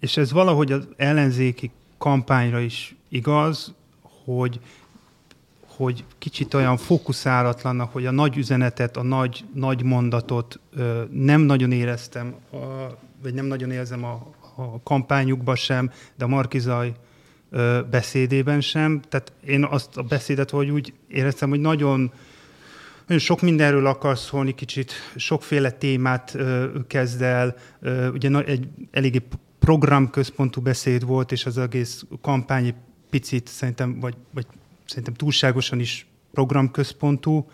és ez valahogy az ellenzéki kampányra is igaz, hogy hogy kicsit olyan fókuszálatlannak, hogy a nagy üzenetet, a nagy, nagy mondatot ö, nem nagyon éreztem, a, vagy nem nagyon érzem a, a kampányukban sem, de a Markizaj ö, beszédében sem. Tehát én azt a beszédet, hogy úgy éreztem, hogy nagyon, nagyon sok mindenről akar szólni, kicsit sokféle témát ö, kezd el. Ö, ugye egy eléggé programközpontú beszéd volt, és az egész kampány picit szerintem, vagy, vagy szerintem túlságosan is programközpontú,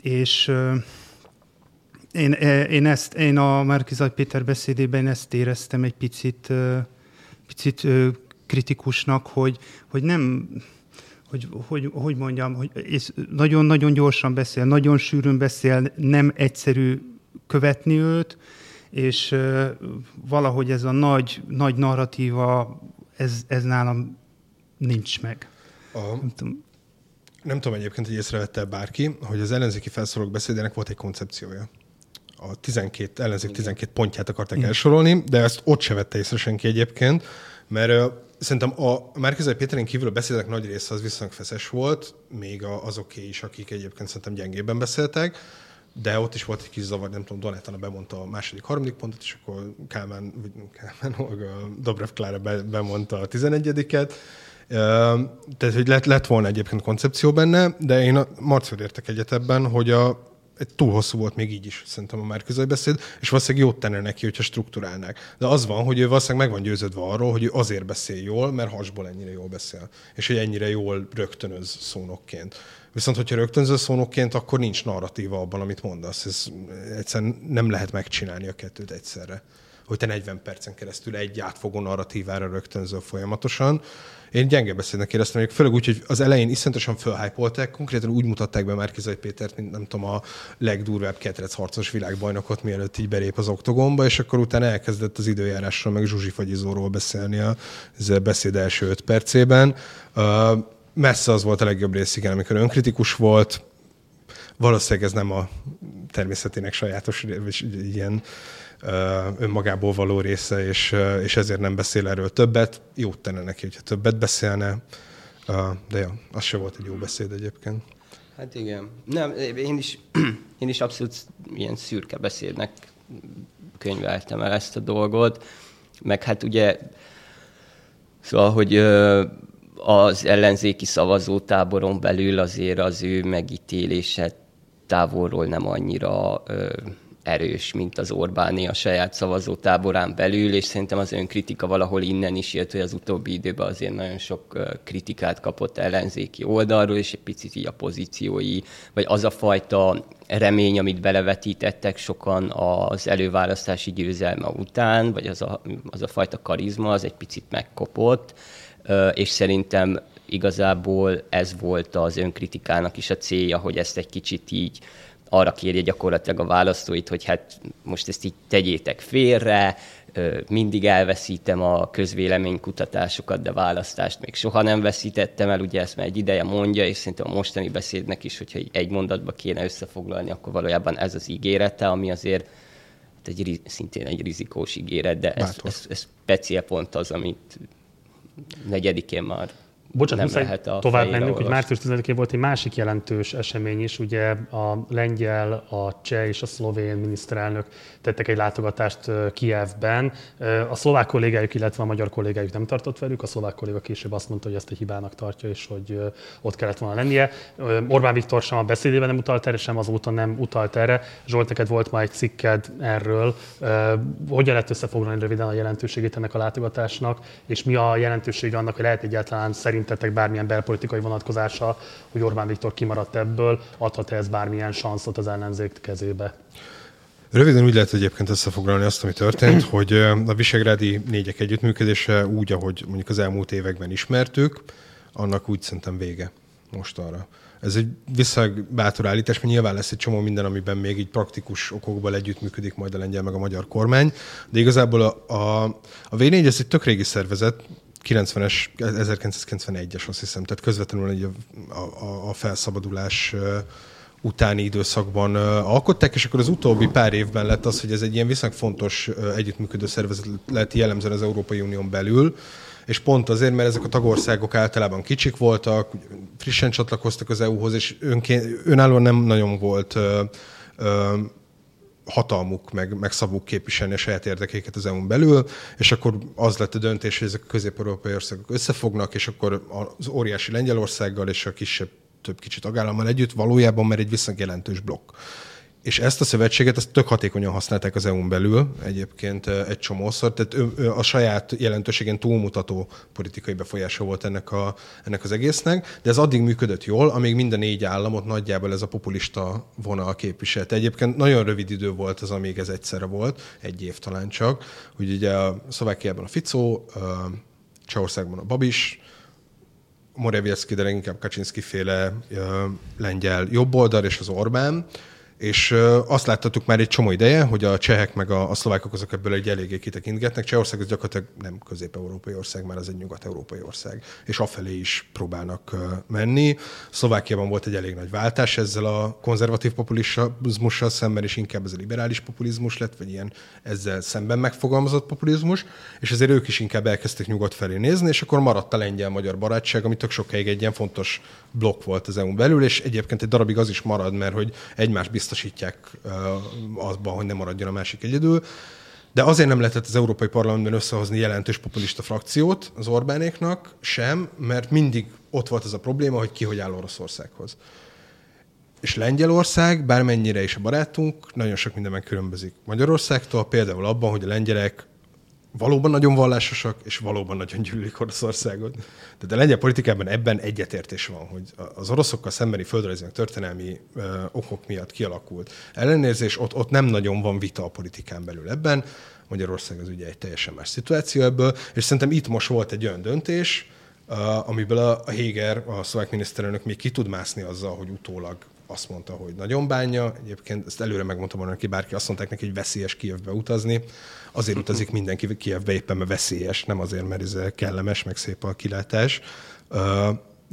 és én, én, ezt, én a Márkizaj Péter beszédében ezt éreztem egy picit, picit kritikusnak, hogy, hogy nem, hogy, hogy, hogy mondjam, hogy nagyon-nagyon gyorsan beszél, nagyon sűrűn beszél, nem egyszerű követni őt, és valahogy ez a nagy, nagy narratíva, ez, ez nálam nincs meg. A... Nem tudom. Nem tudom egyébként, hogy észrevette bárki, hogy az ellenzéki felszólók beszédének volt egy koncepciója. A 12, ellenzék 12 pontját akarták Igen. elsorolni, de ezt ott se vette észre senki egyébként, mert uh, szerintem a Márkizai Péterén kívül a beszédek nagy része az viszonylag feszes volt, még azoké is, akik egyébként szerintem gyengébben beszéltek de ott is volt egy kis zavar, nem tudom, Donátana bemondta a második, harmadik pontot, és akkor Kálmán, vagy Kálmán, Dobrev Klára bemondta a tizenegyediket. Tehát, hogy lett, lett volna egyébként koncepció benne, de én a Marcival értek egyet ebben, hogy a, túl hosszú volt még így is, szerintem a már beszéd, és valószínűleg jót tenne neki, hogyha struktúrálnák. De az van, hogy ő valószínűleg meg van győződve arról, hogy ő azért beszél jól, mert hasból ennyire jól beszél, és hogy ennyire jól rögtönöz szónokként. Viszont, hogyha rögtönző szónokként, akkor nincs narratíva abban, amit mondasz. Ez egyszerűen nem lehet megcsinálni a kettőt egyszerre. Hogy te 40 percen keresztül egy átfogó narratívára rögtönzöl folyamatosan. Én gyenge beszédnek éreztem, hogy főleg úgy, hogy az elején iszonyatosan fölhájpolták, konkrétan úgy mutatták be Márkizai Pétert, mint nem tudom, a legdurvább ketrecharcos világbajnokot, mielőtt így belép az oktogomba, és akkor utána elkezdett az időjárásról, meg Zsuzsi Fagyizóról beszélni a beszéd első öt percében. Messze az volt a legjobb rész, igen, amikor önkritikus volt, valószínűleg ez nem a természetének sajátos, és ilyen önmagából való része, és, és ezért nem beszél erről többet. Jót tenne neki, hogyha többet beszélne, de ja, az se volt egy jó beszéd egyébként. Hát igen. Nem, én is, én is abszolút ilyen szürke beszédnek könyveltem el ezt a dolgot, meg hát ugye szóval, hogy az ellenzéki szavazótáboron belül azért az ő megítélése távolról nem annyira erős, mint az Orbáni a saját szavazótáborán belül, és szerintem az önkritika valahol innen is jött, hogy az utóbbi időben azért nagyon sok kritikát kapott ellenzéki oldalról, és egy picit így a pozíciói, vagy az a fajta remény, amit belevetítettek sokan az előválasztási győzelme után, vagy az a, az a fajta karizma, az egy picit megkopott, és szerintem igazából ez volt az önkritikának is a célja, hogy ezt egy kicsit így arra kérje gyakorlatilag a választóit, hogy hát most ezt így tegyétek félre, mindig elveszítem a közvéleménykutatásokat, de választást még soha nem veszítettem el, ugye ezt már egy ideje mondja, és szerintem a mostani beszédnek is, hogyha egy mondatba kéne összefoglalni, akkor valójában ez az ígérete, ami azért hát egy, szintén egy rizikós ígéret, de ez, ez, ez speciál pont az, amit negyedikén már Bocsánat, nem lehet a tovább mennünk, hogy március 10-én volt egy másik jelentős esemény is, ugye a lengyel, a cseh és a szlovén miniszterelnök tettek egy látogatást Kievben. A szlovák kollégájuk, illetve a magyar kollégájuk nem tartott velük, a szlovák kolléga később azt mondta, hogy ezt egy hibának tartja, és hogy ott kellett volna lennie. Orbán Viktor sem a beszédében nem utalt erre, sem azóta nem utalt erre. Zsolt, neked volt ma egy cikked erről. Hogyan lehet összefoglalni röviden a jelentőségét ennek a látogatásnak, és mi a jelentősége annak, hogy lehet egyáltalán szerint szerintetek bármilyen belpolitikai vonatkozása, hogy Orbán Viktor kimaradt ebből, adhat-e ez bármilyen sanszot az ellenzék kezébe? Röviden úgy lehet egyébként összefoglalni azt, ami történt, hogy a Visegrádi négyek együttműködése úgy, ahogy mondjuk az elmúlt években ismertük, annak úgy szerintem vége most arra. Ez egy viszonylag bátor állítás, mert nyilván lesz egy csomó minden, amiben még így praktikus okokból együttműködik majd a lengyel meg a magyar kormány, de igazából a, a, a V4 ez egy tök régi szervezet, 90-es, 1991-es azt hiszem, tehát közvetlenül a, a, a felszabadulás utáni időszakban alkották, és akkor az utóbbi pár évben lett az, hogy ez egy ilyen viszonylag fontos együttműködő szervezet lett jellemzően az Európai Unión belül, és pont azért, mert ezek a tagországok általában kicsik voltak, frissen csatlakoztak az EU-hoz, és önként, önállóan nem nagyon volt hatalmuk, meg, meg szavuk képviselni a saját érdekéket az EU-n belül, és akkor az lett a döntés, hogy ezek a közép-európai országok összefognak, és akkor az óriási Lengyelországgal és a kisebb több kicsit tagállammal együtt valójában már egy viszonylag jelentős blokk. És ezt a szövetséget ezt tök hatékonyan használták az EU-n belül egyébként egy csomószor, tehát ő, a saját jelentőségen túlmutató politikai befolyása volt ennek, a, ennek az egésznek, de ez addig működött jól, amíg minden négy államot nagyjából ez a populista vonal képviselte. Egyébként nagyon rövid idő volt az, amíg ez egyszerre volt, egy év talán csak, hogy ugye a Szlovákiában a Fico, Csehországban a Babis, Morawiecki, de inkább Kaczynski féle lengyel jobboldal és az Orbán, és azt láttattuk már egy csomó ideje, hogy a csehek meg a, a szlovákok azok ebből egy eléggé kitekintgetnek. Csehország az gyakorlatilag nem közép-európai ország, már az egy nyugat-európai ország, és afelé is próbálnak menni. Szlovákiában volt egy elég nagy váltás ezzel a konzervatív populizmussal szemben, és inkább ez a liberális populizmus lett, vagy ilyen ezzel szemben megfogalmazott populizmus, és ezért ők is inkább elkezdtek nyugat felé nézni, és akkor maradt a lengyel-magyar barátság, ami tök sokáig egy ilyen fontos blokk volt az EU-n belül, és egyébként egy darabig az is marad, mert hogy egymás biztosítják azban, hogy nem maradjon a másik egyedül. De azért nem lehetett az Európai Parlamentben összehozni jelentős populista frakciót az Orbánéknak sem, mert mindig ott volt az a probléma, hogy ki hogy áll Oroszországhoz. És Lengyelország, bármennyire is a barátunk, nagyon sok mindenben különbözik Magyarországtól, például abban, hogy a lengyelek valóban nagyon vallásosak, és valóban nagyon gyűlölik Oroszországot. De a lengyel politikában ebben egyetértés van, hogy az oroszokkal szembeni földrajzi történelmi ö, okok miatt kialakult ellenérzés, ott, ott nem nagyon van vita a politikán belül ebben. Magyarország az ugye egy teljesen más szituáció ebből, és szerintem itt most volt egy olyan döntés, uh, amiből a, a Héger, a szlovák miniszterelnök még ki tud mászni azzal, hogy utólag azt mondta, hogy nagyon bánja. Egyébként ezt előre megmondtam volna neki, bárki azt mondták neki, hogy veszélyes Kievbe utazni. Azért utazik mindenki Kievbe éppen, mert veszélyes, nem azért, mert ez kellemes, meg szép a kilátás.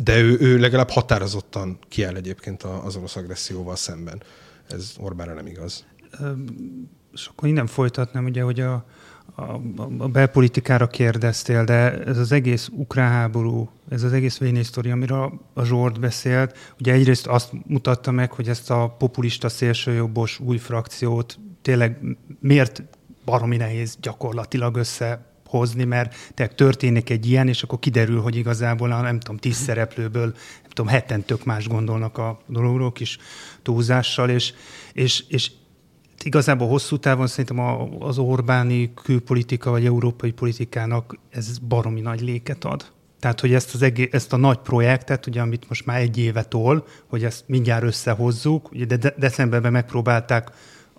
De ő, ő legalább határozottan kiáll egyébként az orosz agresszióval szemben. Ez Orbánra nem igaz. És akkor innen folytatnám, ugye, hogy a, a, a belpolitikára kérdeztél, de ez az egész ukrán háború, ez az egész vénésztori, amiről a Zsord beszélt, ugye egyrészt azt mutatta meg, hogy ezt a populista szélsőjobbos új frakciót tényleg miért baromi nehéz gyakorlatilag összehozni, mert tehát történik egy ilyen, és akkor kiderül, hogy igazából a nem tudom, tíz szereplőből, nem tudom, heten tök más gondolnak a dologról, kis túlzással, és, és, és igazából hosszú távon szerintem az Orbáni külpolitika vagy európai politikának ez baromi nagy léket ad. Tehát, hogy ezt, az egész, ezt a nagy projektet, ugye, amit most már egy éve tol, hogy ezt mindjárt összehozzuk, ugye de decemberben megpróbálták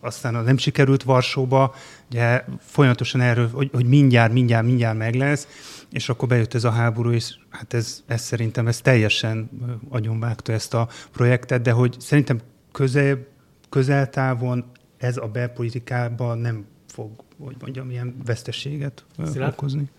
aztán nem sikerült Varsóba, ugye folyamatosan erről, hogy, hogy mindjárt, mindjárt, mindjárt meg lesz, és akkor bejött ez a háború, és hát ez, ez szerintem ez teljesen agyonvágta ezt a projektet, de hogy szerintem közel, közeltávon ez a belpolitikában nem fog, hogy mondjam, ilyen veszteséget Szilárd? okozni.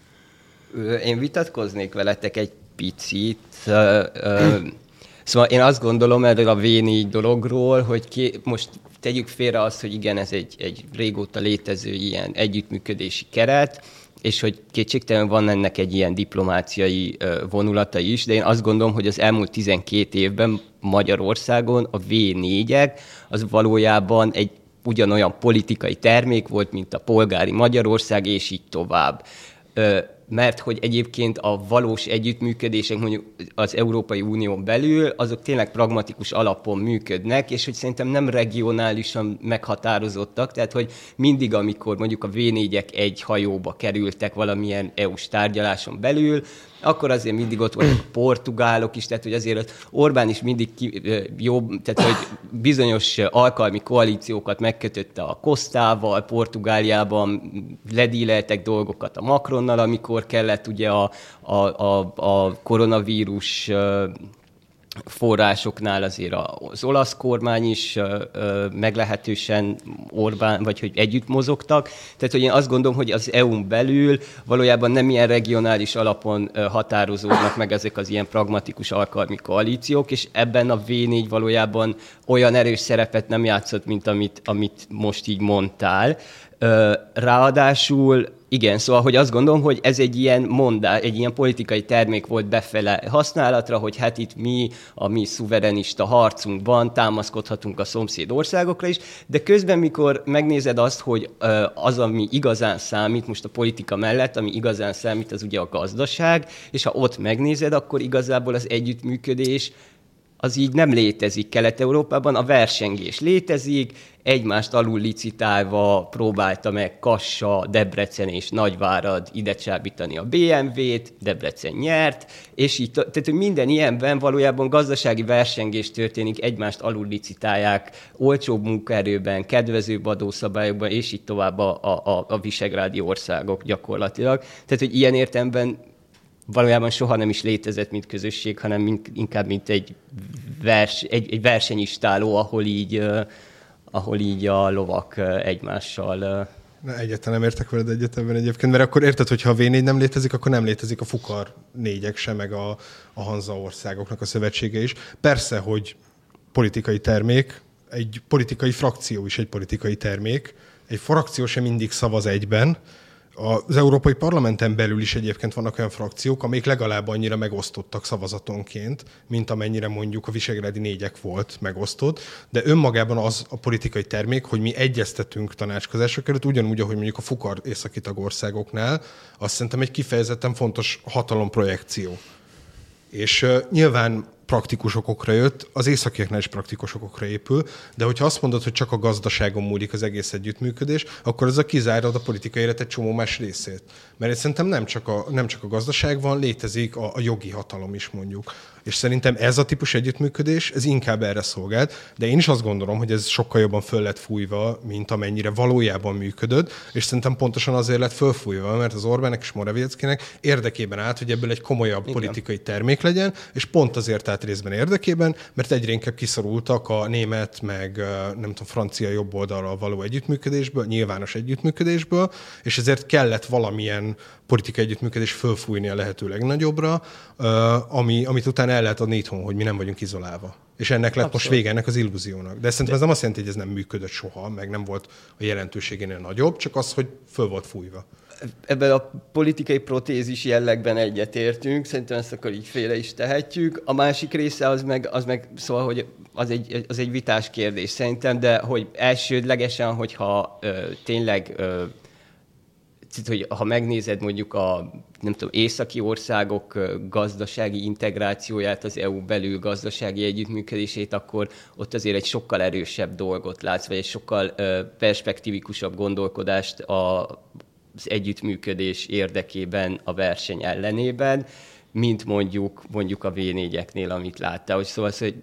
Én vitatkoznék veletek egy picit. Szóval én azt gondolom erről a V4 dologról, hogy ki, most tegyük félre azt, hogy igen, ez egy, egy régóta létező ilyen együttműködési keret, és hogy kétségtelen van ennek egy ilyen diplomáciai vonulata is, de én azt gondolom, hogy az elmúlt 12 évben Magyarországon a V4-ek az valójában egy ugyanolyan politikai termék volt, mint a polgári Magyarország, és így tovább mert hogy egyébként a valós együttműködések mondjuk az Európai Unión belül, azok tényleg pragmatikus alapon működnek, és hogy szerintem nem regionálisan meghatározottak, tehát hogy mindig, amikor mondjuk a v egy hajóba kerültek valamilyen EU-s tárgyaláson belül, akkor azért mindig ott voltak a portugálok is, tehát hogy azért az Orbán is mindig ki, jobb, tehát hogy bizonyos alkalmi koalíciókat megkötötte a Kosztával, Portugáliában ledíleltek dolgokat a Macronnal, amikor kellett ugye a, a, a, a koronavírus forrásoknál azért az olasz kormány is meglehetősen Orbán, vagy hogy együtt mozogtak. Tehát, hogy én azt gondolom, hogy az EU-n belül valójában nem ilyen regionális alapon határozódnak meg ezek az ilyen pragmatikus alkalmi koalíciók, és ebben a V4 valójában olyan erős szerepet nem játszott, mint amit, amit most így mondtál. Ráadásul igen, szóval, hogy azt gondolom, hogy ez egy ilyen mondá, egy ilyen politikai termék volt befele használatra, hogy hát itt mi a mi szuverenista harcunkban támaszkodhatunk a szomszéd országokra is, de közben, mikor megnézed azt, hogy az, ami igazán számít most a politika mellett, ami igazán számít, az ugye a gazdaság, és ha ott megnézed, akkor igazából az együttműködés az így nem létezik Kelet-Európában, a versengés létezik, egymást alul licitálva próbálta meg Kassa, Debrecen és Nagyvárad ide csábítani a BMW-t, Debrecen nyert, és így, tehát hogy minden ilyenben valójában gazdasági versengés történik, egymást alul licitálják, olcsóbb munkaerőben, kedvezőbb adószabályokban, és így tovább a, a, a visegrádi országok gyakorlatilag. Tehát, hogy ilyen értelemben valójában soha nem is létezett, mint közösség, hanem mint, inkább mint egy, vers, egy, egy versenyistáló, ahol így, uh, ahol így a lovak uh, egymással uh, Na, egyáltalán nem értek veled egyetemben egyébként, mert akkor érted, hogy ha a V4 nem létezik, akkor nem létezik a Fukar négyek sem, meg a, a Hanza országoknak a szövetsége is. Persze, hogy politikai termék, egy politikai frakció is egy politikai termék, egy frakció sem mindig szavaz egyben, az Európai Parlamenten belül is egyébként vannak olyan frakciók, amik legalább annyira megosztottak szavazatonként, mint amennyire mondjuk a visegrádi négyek volt megosztott, de önmagában az a politikai termék, hogy mi egyeztetünk tanácskozások előtt, ugyanúgy, ahogy mondjuk a fukar északi tagországoknál, azt szerintem egy kifejezetten fontos hatalomprojekció. És uh, nyilván praktikus okokra jött, az északiaknál is praktikus okokra épül, de hogyha azt mondod, hogy csak a gazdaságon múlik az egész együttműködés, akkor ez a kizárod a politikai élet egy csomó más részét. Mert szerintem nem csak a, nem csak a gazdaság van, létezik a, a jogi hatalom is mondjuk. És szerintem ez a típus együttműködés, ez inkább erre szolgált, de én is azt gondolom, hogy ez sokkal jobban föl lett fújva, mint amennyire valójában működött, és szerintem pontosan azért lett fölfújva, mert az Orbánek és Morawieckinek érdekében állt, hogy ebből egy komolyabb Igen. politikai termék legyen, és pont azért állt részben érdekében, mert egyre inkább kiszorultak a német, meg nem tudom, francia jobb oldalról való együttműködésből, nyilvános együttműködésből, és ezért kellett valamilyen politikai együttműködés fölfújni a lehető legnagyobbra, ami, amit utána el lehet adni itthon, hogy mi nem vagyunk izolálva. És ennek lett Abszolút. most vége ennek az illúziónak. De szerintem ez nem azt jelenti, hogy ez nem működött soha, meg nem volt a jelentőségénél nagyobb, csak az, hogy föl volt fújva ebben a politikai protézis jellegben egyetértünk, szerintem ezt akkor így félre is tehetjük. A másik része az meg, az meg szóval, hogy az egy, az egy vitás kérdés szerintem, de hogy elsődlegesen, hogyha ö, tényleg ö, hogy ha megnézed mondjuk a nem tudom, északi országok gazdasági integrációját, az EU belül gazdasági együttműködését, akkor ott azért egy sokkal erősebb dolgot látsz, vagy egy sokkal perspektívikusabb gondolkodást a, az együttműködés érdekében, a verseny ellenében, mint mondjuk, mondjuk a V4-eknél, amit láttál. Hogy szóval, hogy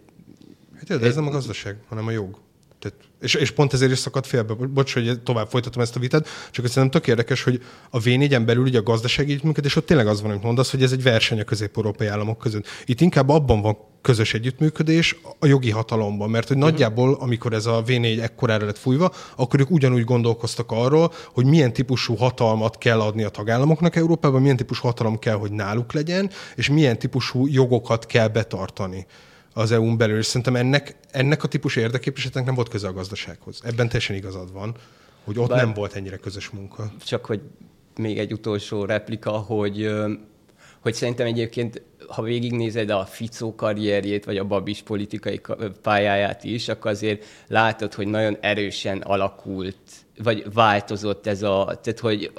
Hát de ez nem a gazdaság, hanem a jog. Tehát, és, és pont ezért is szakadt félbe. Bocs, hogy tovább folytatom ezt a vitát, csak azt szerintem tök érdekes, hogy a v belül ugye a gazdasági együttműködés, ott tényleg az van, amit mondasz, hogy ez egy verseny a közép-európai államok között. Itt inkább abban van közös együttműködés a jogi hatalomban, mert hogy nagyjából, amikor ez a V4 ekkorára lett fújva, akkor ők ugyanúgy gondolkoztak arról, hogy milyen típusú hatalmat kell adni a tagállamoknak Európában, milyen típusú hatalom kell, hogy náluk legyen, és milyen típusú jogokat kell betartani az EU-n belül, és szerintem ennek, ennek a típusú érdekképviseletnek nem volt köze a gazdasághoz. Ebben teljesen igazad van, hogy ott Bár nem volt ennyire közös munka. Csak hogy még egy utolsó replika, hogy, hogy szerintem egyébként, ha végignézed a Ficó karrierjét, vagy a Babis politikai pályáját is, akkor azért látod, hogy nagyon erősen alakult, vagy változott ez a, tehát hogy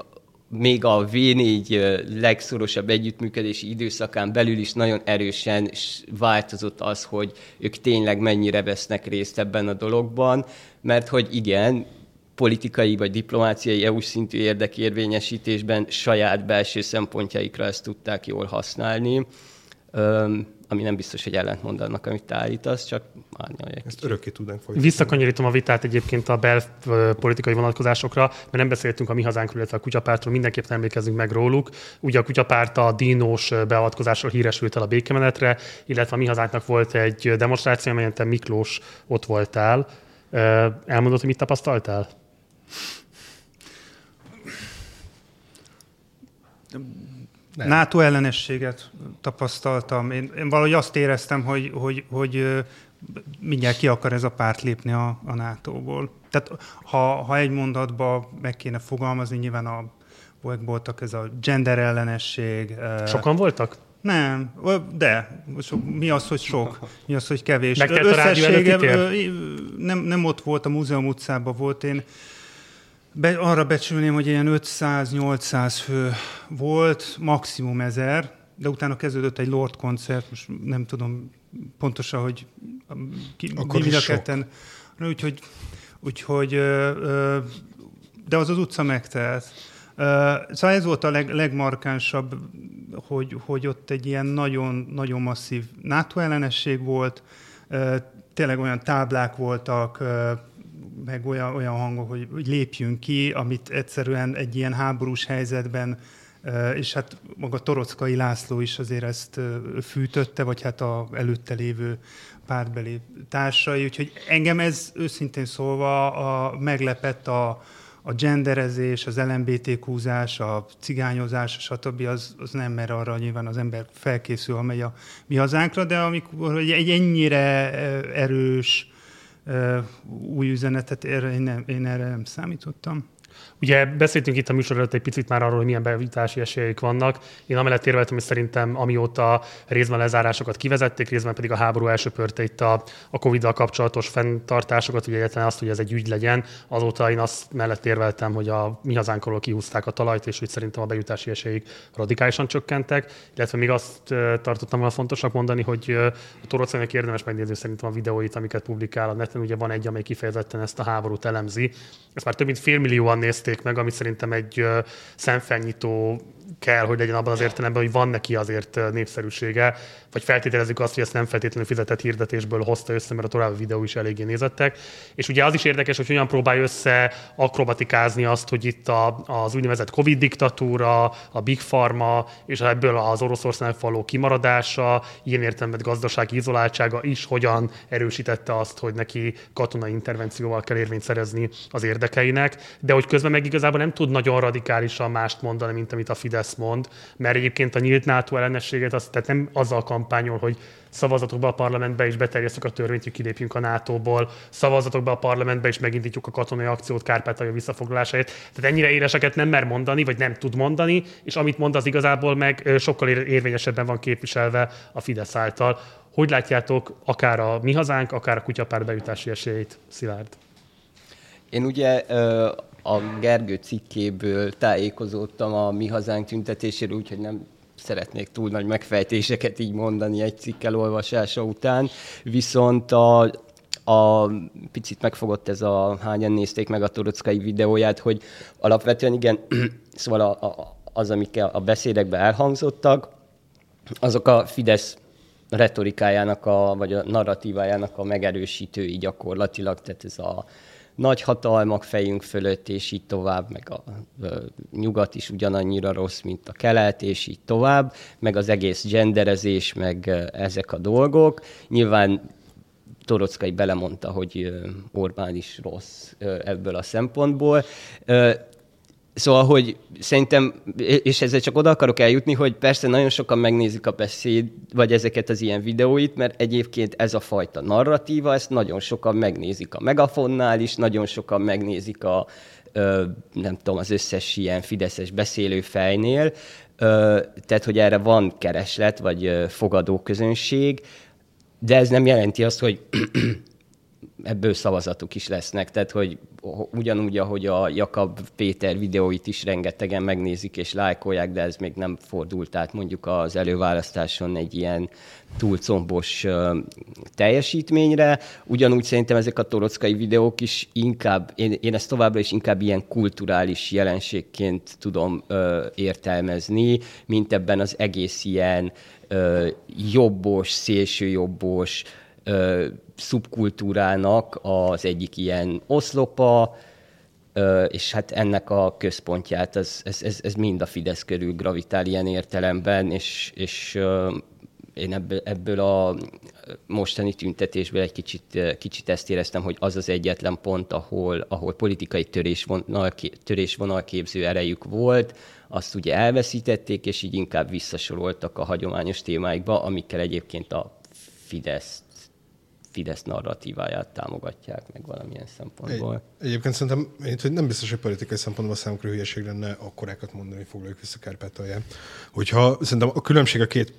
még a V4 legszorosabb együttműködési időszakán belül is nagyon erősen változott az, hogy ők tényleg mennyire vesznek részt ebben a dologban, mert hogy igen, politikai vagy diplomáciai EU szintű érdekérvényesítésben saját belső szempontjaikra ezt tudták jól használni ami nem biztos, hogy ellentmond annak, amit te állítasz, csak árnyalja. Ezt örökké tudnánk folytatni. Visszakanyarítom a vitát egyébként a belpolitikai vonatkozásokra, mert nem beszéltünk a mi hazánkról, illetve a kutyapártról, mindenképpen emlékezünk meg róluk. Ugye a kutyapárt a dinós beavatkozásról híresült el a békemenetre, illetve a mi hazánknak volt egy demonstráció, amelyen te Miklós ott voltál. Elmondod, hogy mit tapasztaltál? Nem. NATO ellenességet tapasztaltam. Én, én valahogy azt éreztem, hogy, hogy, hogy mindjárt ki akar ez a párt lépni a, a NATO-ból. Tehát ha, ha egy mondatba meg kéne fogalmazni, nyilván a, voltak ez a gender ellenesség. Sokan voltak? Nem, de mi az, hogy sok, mi az, hogy kevés. Összessége, nem, nem ott volt, a múzeum utcában volt, én be, arra becsülném, hogy ilyen 500-800 fő volt, maximum 1000, de utána kezdődött egy Lord koncert, most nem tudom pontosan, hogy ki, Akkor mi a ketten. Úgyhogy, úgyhogy de az az utca megtelt. Szóval ez volt a leg, legmarkánsabb, hogy, hogy ott egy ilyen nagyon, nagyon masszív NATO ellenesség volt, tényleg olyan táblák voltak, meg olyan, olyan hangok, hogy, hogy lépjünk ki, amit egyszerűen egy ilyen háborús helyzetben és hát maga Torockai László is azért ezt fűtötte, vagy hát a előtte lévő pártbeli társai, úgyhogy engem ez őszintén szólva a, meglepett a, a genderezés, az LMBTQ-zás, a cigányozás, stb. Az, az nem, mert arra nyilván az ember felkészül, amely a mi hazánkra, de amikor egy ennyire erős, új üzenetet, erre én, nem, én erre nem számítottam. Ugye beszéltünk itt a műsor előtt egy picit már arról, hogy milyen bevitási esélyeik vannak. Én amellett érveltem, hogy szerintem amióta részben lezárásokat kivezették, részben pedig a háború elsöpörte itt a, a Covid-dal kapcsolatos fenntartásokat, ugye egyetlen azt, hogy ez egy ügy legyen, azóta én azt mellett érveltem, hogy a mi hazánkról kihúzták a talajt, és hogy szerintem a bejutási esélyik radikálisan csökkentek, illetve még azt tartottam volna fontosnak mondani, hogy a Torocának érdemes megnézni szerintem a videóit, amiket publikál a neten. Ugye van egy, amely kifejezetten ezt a háborút elemzi. Ezt már több mint félmillióan nézték meg, ami szerintem egy szemfelnyitó kell, hogy legyen abban az értelemben, hogy van neki azért népszerűsége, vagy feltételezzük azt, hogy ezt nem feltétlenül fizetett hirdetésből hozta össze, mert a további videó is eléggé nézettek. És ugye az is érdekes, hogy hogyan próbálja össze akrobatikázni azt, hogy itt a, az úgynevezett Covid diktatúra, a Big Pharma, és ebből az Oroszország való kimaradása, ilyen értelemben gazdasági izoláltsága is hogyan erősítette azt, hogy neki katonai intervencióval kell érvényt szerezni az érdekeinek, de hogy közben meg igazából nem tud nagyon radikálisan mást mondani, mint amit a Fidesz Fidesz mond, mert egyébként a nyílt NATO ellenességet az, tehát nem azzal kampányol, hogy szavazatokba a parlamentbe és beterjesztük a törvényt, hogy kilépjünk a NATO-ból, szavazatokba a parlamentbe és megindítjuk a katonai akciót Kárpátalja visszafoglalásáért. Tehát ennyire éleseket nem mer mondani, vagy nem tud mondani, és amit mond, az igazából meg sokkal érvényesebben van képviselve a Fidesz által. Hogy látjátok akár a mi hazánk, akár a kutyapárt bejutási esélyét, Szilárd? Én ugye a Gergő cikkéből tájékozódtam a Mi Hazánk tüntetéséről, úgyhogy nem szeretnék túl nagy megfejtéseket így mondani egy cikk elolvasása után, viszont a, a picit megfogott ez a hányan nézték meg a Torockai videóját, hogy alapvetően igen, szóval a, a, az, amik a beszédekben elhangzottak, azok a Fidesz retorikájának, a, vagy a narratívájának a megerősítői gyakorlatilag, tehát ez a nagy hatalmak fejünk fölött, és így tovább, meg a, a nyugat is ugyanannyira rossz, mint a kelet, és így tovább, meg az egész genderezés, meg ezek a dolgok. Nyilván Torockai belemondta, hogy Orbán is rossz ebből a szempontból. Szóval, hogy szerintem, és ezzel csak oda akarok eljutni, hogy persze nagyon sokan megnézik a beszéd, vagy ezeket az ilyen videóit, mert egyébként ez a fajta narratíva, ezt nagyon sokan megnézik a megafonnál is, nagyon sokan megnézik a, nem tudom, az összes ilyen fideszes beszélőfejnél, tehát, hogy erre van kereslet, vagy fogadóközönség, de ez nem jelenti azt, hogy ebből szavazatok is lesznek, tehát hogy ugyanúgy, ahogy a Jakab Péter videóit is rengetegen megnézik és lájkolják, de ez még nem fordult át mondjuk az előválasztáson egy ilyen túl teljesítményre. Ugyanúgy szerintem ezek a torockai videók is inkább, én, én ezt továbbra is inkább ilyen kulturális jelenségként tudom ö, értelmezni, mint ebben az egész ilyen ö, jobbos, szélsőjobbos, ö, szubkultúrának az egyik ilyen oszlopa, ö, és hát ennek a központját, ez, ez, ez, ez mind a Fidesz körül gravitál ilyen értelemben, és, és ö, én ebből, ebből a mostani tüntetésből egy kicsit, kicsit ezt éreztem, hogy az az egyetlen pont, ahol, ahol politikai törésvonal, törésvonalképző erejük volt, azt ugye elveszítették, és így inkább visszasoroltak a hagyományos témáikba, amikkel egyébként a Fidesz Fidesz narratíváját támogatják meg valamilyen szempontból. Egy, egyébként szerintem hogy nem biztos, hogy politikai szempontból számukra hülyeség lenne akkorákat mondani, hogy foglaljuk vissza Kárpátalján. Hogyha szerintem a különbség a két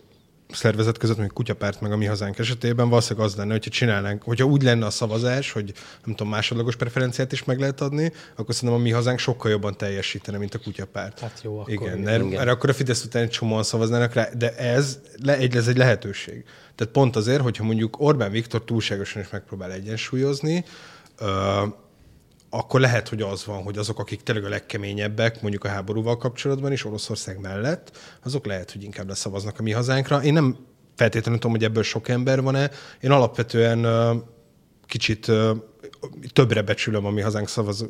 szervezet között, mint kutyapárt meg a mi hazánk esetében, valószínűleg az lenne, hogyha csinálnánk, hogyha úgy lenne a szavazás, hogy nem tudom, másodlagos preferenciát is meg lehet adni, akkor szerintem a mi hazánk sokkal jobban teljesítene, mint a kutyapárt. Hát jó, akkor igen, mert, igen. mert akkor a Fidesz után egy csomóan szavaznának rá, de ez, le, egy, ez egy lehetőség. Tehát pont azért, hogyha mondjuk Orbán Viktor túlságosan is megpróbál egyensúlyozni, akkor lehet, hogy az van, hogy azok, akik tényleg a legkeményebbek, mondjuk a háborúval kapcsolatban is, Oroszország mellett, azok lehet, hogy inkább leszavaznak a mi hazánkra. Én nem feltétlenül tudom, hogy ebből sok ember van-e. Én alapvetően kicsit többre becsülöm a mi hazánk szavazó,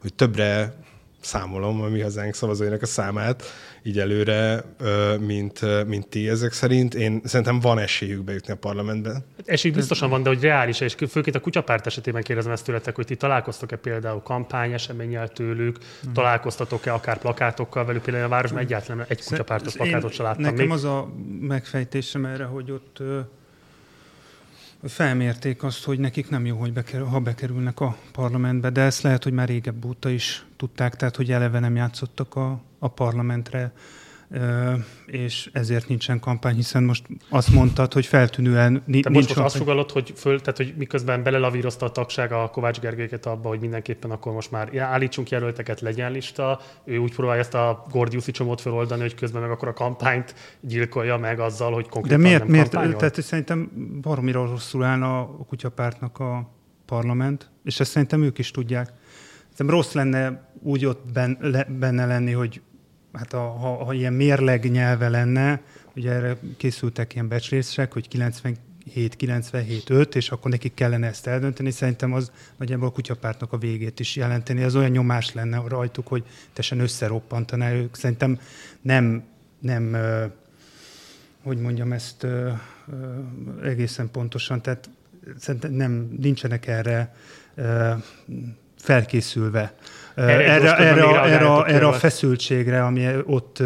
hogy többre számolom a mi hazánk szavazóinak a számát így előre, mint, mint ti ezek szerint. Én szerintem van esélyük bejutni a parlamentbe. Hát esély biztosan van, de hogy reális, és főként a kutyapárt esetében kérdezem ezt tőletek, hogy ti találkoztok-e például kampány eseménnyel tőlük, hmm. találkoztatok-e akár plakátokkal velük, például a városban egyáltalán egy kutyapártos plakátot sem láttam. Nekem még. az a megfejtésem erre, hogy ott felmérték azt, hogy nekik nem jó, hogy bekerül, ha bekerülnek a parlamentbe, de ezt lehet, hogy már régebb óta is tudták, tehát hogy eleve nem játszottak a, a parlamentre és ezért nincsen kampány, hiszen most azt mondtad, hogy feltűnően ni- nincs most, most azt fogalod, hogy, föl, tehát, hogy miközben belelavírozta a tagság a Kovács Gergelyeket abba, hogy mindenképpen akkor most már állítsunk jelölteket, legyen lista, ő úgy próbálja ezt a Gordiuszi csomót feloldani, hogy közben meg akkor a kampányt gyilkolja meg azzal, hogy konkrétan De miért, nem miért tehát szerintem baromira rosszul állna a kutyapártnak a parlament, és ezt szerintem ők is tudják. Szerintem rossz lenne úgy ott benne lenni, hogy hát a, ha, ha ilyen mérleg nyelve lenne, ugye erre készültek ilyen becslések, hogy 97 97 5, és akkor nekik kellene ezt eldönteni. Szerintem az nagyjából a kutyapártnak a végét is jelenteni. Az olyan nyomás lenne rajtuk, hogy teljesen összeroppantaná ők. Szerintem nem, nem hogy mondjam ezt egészen pontosan, tehát szerintem nem, nincsenek erre felkészülve. Erre, erre, erre, erre, erre a feszültségre, ami ott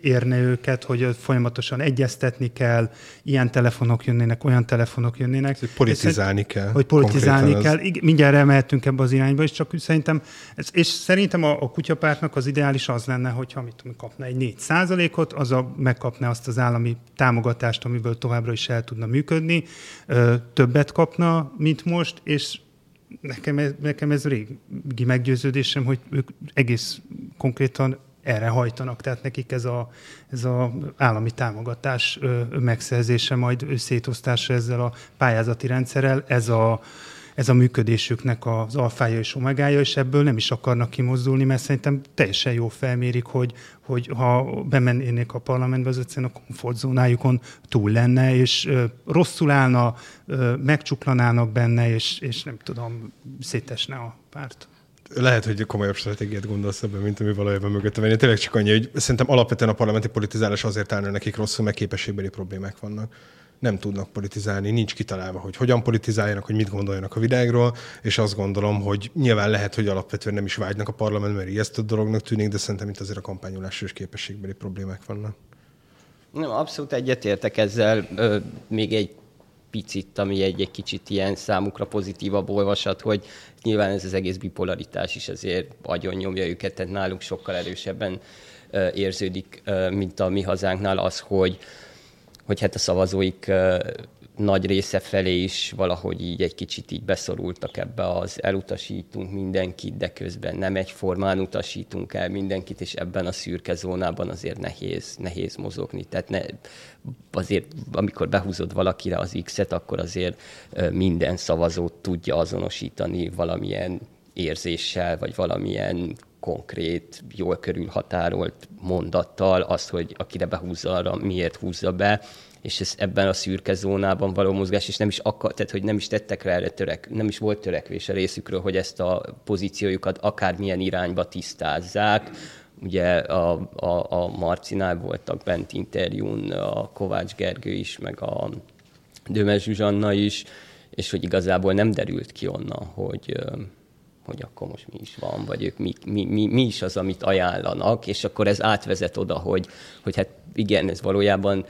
érne őket, hogy folyamatosan egyeztetni kell, ilyen telefonok jönnének, olyan telefonok jönnének. Hogy politizálni kell. Hogy politizálni kell. Az... mindjárt elmehetünk ebbe az irányba, és csak szerintem, és szerintem a, a kutyapártnak az ideális az lenne, hogyha mit tudom, kapna egy 4 százalékot, az a, megkapna azt az állami támogatást, amiből továbbra is el tudna működni, többet kapna, mint most, és nekem ez, nekem ez régi meggyőződésem, hogy ők egész konkrétan erre hajtanak, tehát nekik ez a, ez a állami támogatás megszerzése, majd szétosztása ezzel a pályázati rendszerrel, ez a, ez a működésüknek az alfája és omegája, és ebből nem is akarnak kimozdulni, mert szerintem teljesen jó felmérik, hogy, hogy ha bemennének a parlamentbe, az egyszerűen a komfortzónájukon túl lenne, és ö, rosszul állna, ö, megcsuklanának benne, és, és nem tudom, szétesne a párt lehet, hogy komolyabb stratégiát gondolsz ebben, mint ami valójában mögötte van. Tényleg csak annyi, hogy szerintem alapvetően a parlamenti politizálás azért állna nekik rosszul, mert képességbeli problémák vannak nem tudnak politizálni, nincs kitalálva, hogy hogyan politizáljanak, hogy mit gondoljanak a világról, és azt gondolom, hogy nyilván lehet, hogy alapvetően nem is vágynak a parlament, mert ijesztő dolognak tűnik, de szerintem itt azért a kampányolás és képességbeli problémák vannak. Nem, abszolút egyetértek ezzel. Ö, még egy picit, ami egy, egy kicsit ilyen számukra pozitívabb olvasat, hogy nyilván ez az egész bipolaritás is azért agyon nyomja őket, tehát nálunk sokkal erősebben érződik, mint a mi hazánknál az, hogy hogy hát a szavazóik nagy része felé is valahogy így egy kicsit így beszorultak ebbe az elutasítunk mindenkit, de közben nem egyformán utasítunk el mindenkit, és ebben a szürke zónában azért nehéz, nehéz mozogni. Tehát ne, azért, amikor behúzod valakire az X-et, akkor azért minden szavazót tudja azonosítani valamilyen érzéssel, vagy valamilyen konkrét, jól körülhatárolt mondattal, azt, hogy akire behúzza arra, miért húzza be, és ez ebben a szürke zónában való mozgás, és nem is akar, tehát hogy nem is tettek rá erre törek, nem is volt törekvés a részükről, hogy ezt a pozíciójukat akármilyen irányba tisztázzák. Ugye a, a, a Marcinál voltak bent interjún a Kovács Gergő is, meg a Dömes Zsuzsanna is, és hogy igazából nem derült ki onnan, hogy, hogy akkor most mi is van, vagy ők mi, mi, mi, mi is az, amit ajánlanak, és akkor ez átvezet oda, hogy, hogy hát igen, ez valójában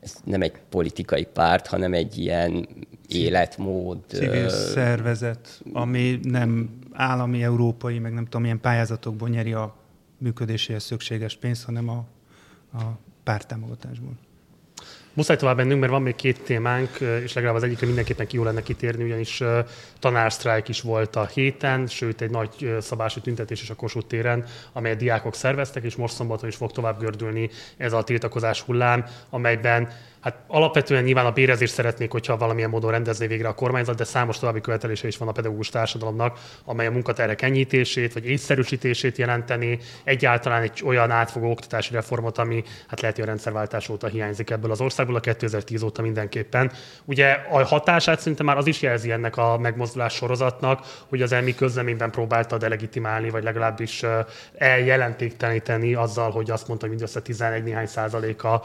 ez nem egy politikai párt, hanem egy ilyen életmód. Civil szervezet, ami nem állami, európai, meg nem tudom, milyen pályázatokból nyeri a működéséhez szükséges pénzt, hanem a, a pártámogatásból. Muszáj tovább mennünk, mert van még két témánk, és legalább az egyikre mindenképpen ki jó lenne kitérni, ugyanis tanársztrájk is volt a héten, sőt egy nagy szabású tüntetés is a Kossuth téren, amelyet diákok szerveztek, és most szombaton is fog tovább gördülni ez a tiltakozás hullám, amelyben Hát alapvetően nyilván a bérezést szeretnék, hogyha valamilyen módon rendezné végre a kormányzat, de számos további követelése is van a pedagógus társadalomnak, amely a munkaterek enyhítését vagy észszerűsítését jelenteni, egyáltalán egy olyan átfogó oktatási reformot, ami hát lehet, hogy a rendszerváltás óta hiányzik ebből az országból, a 2010 óta mindenképpen. Ugye a hatását szerintem már az is jelzi ennek a megmozdulás sorozatnak, hogy az elmi közleményben próbálta delegitimálni, vagy legalábbis eljelentékteleníteni azzal, hogy azt mondta, hogy mindössze 11 néhány százaléka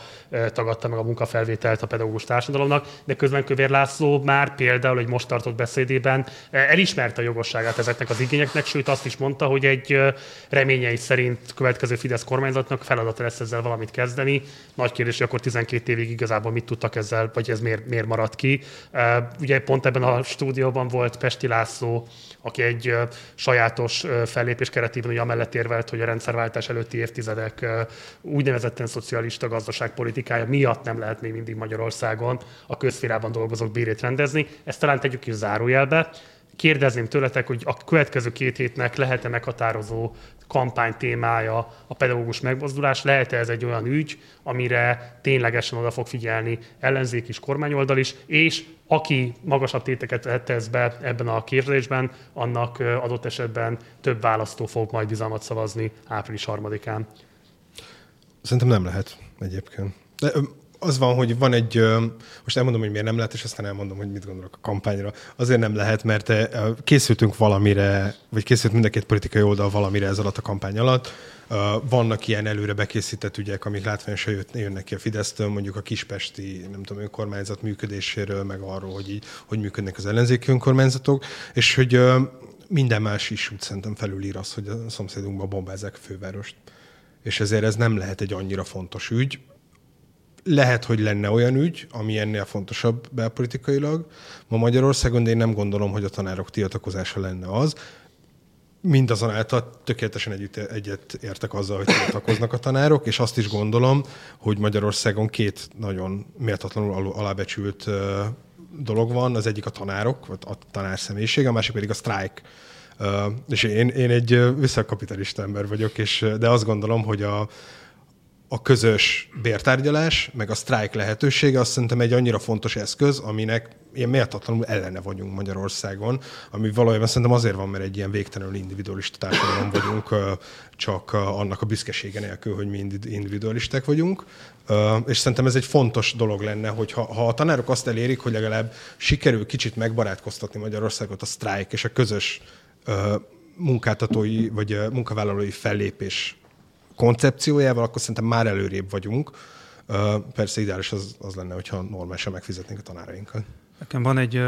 tagadta meg a munkafel felvételt a pedagógus társadalomnak, de közben Kövér László már például egy most tartott beszédében eh, elismerte a jogosságát ezeknek az igényeknek, sőt azt is mondta, hogy egy eh, reményei szerint következő Fidesz kormányzatnak feladata lesz ezzel valamit kezdeni. Nagy kérdés, hogy akkor 12 évig igazából mit tudtak ezzel, vagy ez miért, miért maradt ki. Eh, ugye pont ebben a stúdióban volt Pesti László, aki egy sajátos fellépés keretében ugye amellett érvelt, hogy a rendszerváltás előtti évtizedek úgynevezetten szocialista gazdaságpolitikája miatt nem lehet még mindig Magyarországon a közférában dolgozók bérét rendezni. Ezt talán tegyük is zárójelbe. Kérdezném tőletek, hogy a következő két hétnek lehet-e meghatározó kampány témája a pedagógus megmozdulás, lehet-e ez egy olyan ügy, amire ténylegesen oda fog figyelni ellenzék is, kormányoldal is, és aki magasabb téteket tesz be ebben a kérdésben, annak adott esetben több választó fog majd bizalmat szavazni április harmadikán. Szerintem nem lehet egyébként. De az van, hogy van egy, most elmondom, hogy miért nem lehet, és aztán elmondom, hogy mit gondolok a kampányra. Azért nem lehet, mert készültünk valamire, vagy készült mind a két politikai oldal valamire ez alatt a kampány alatt. Vannak ilyen előre bekészített ügyek, amik látványosan jönnek ki a Fidesztől, mondjuk a kispesti, nem tudom, önkormányzat működéséről, meg arról, hogy így, hogy működnek az ellenzéki önkormányzatok, és hogy minden más is úgy szerintem felülír az, hogy a szomszédunkban bombázzák a fővárost. És ezért ez nem lehet egy annyira fontos ügy. Lehet, hogy lenne olyan ügy, ami ennél fontosabb belpolitikailag ma Magyarországon, de én nem gondolom, hogy a tanárok tiltakozása lenne az. Mindazonáltal tökéletesen együtt, egyet értek azzal, hogy tiltakoznak a tanárok, és azt is gondolom, hogy Magyarországon két nagyon méltatlanul alábecsült dolog van, az egyik a tanárok, vagy a tanár személyiség, a másik pedig a sztrájk. És én, én egy visszakapitalista ember vagyok, és, de azt gondolom, hogy a, a közös bértárgyalás, meg a sztrájk lehetősége azt szerintem egy annyira fontos eszköz, aminek ilyen méltatlanul ellene vagyunk Magyarországon, ami valójában szerintem azért van, mert egy ilyen végtelenül individualista társadalom vagyunk, csak annak a büszkesége nélkül, hogy mi individualisták vagyunk. És szerintem ez egy fontos dolog lenne, hogy ha, ha a tanárok azt elérik, hogy legalább sikerül kicsit megbarátkoztatni Magyarországot a sztrájk és a közös munkáltatói vagy munkavállalói fellépés koncepciójával, akkor szerintem már előrébb vagyunk. Persze ideális az, az lenne, hogyha normálisan megfizetnénk a tanárainkat. Nekem van egy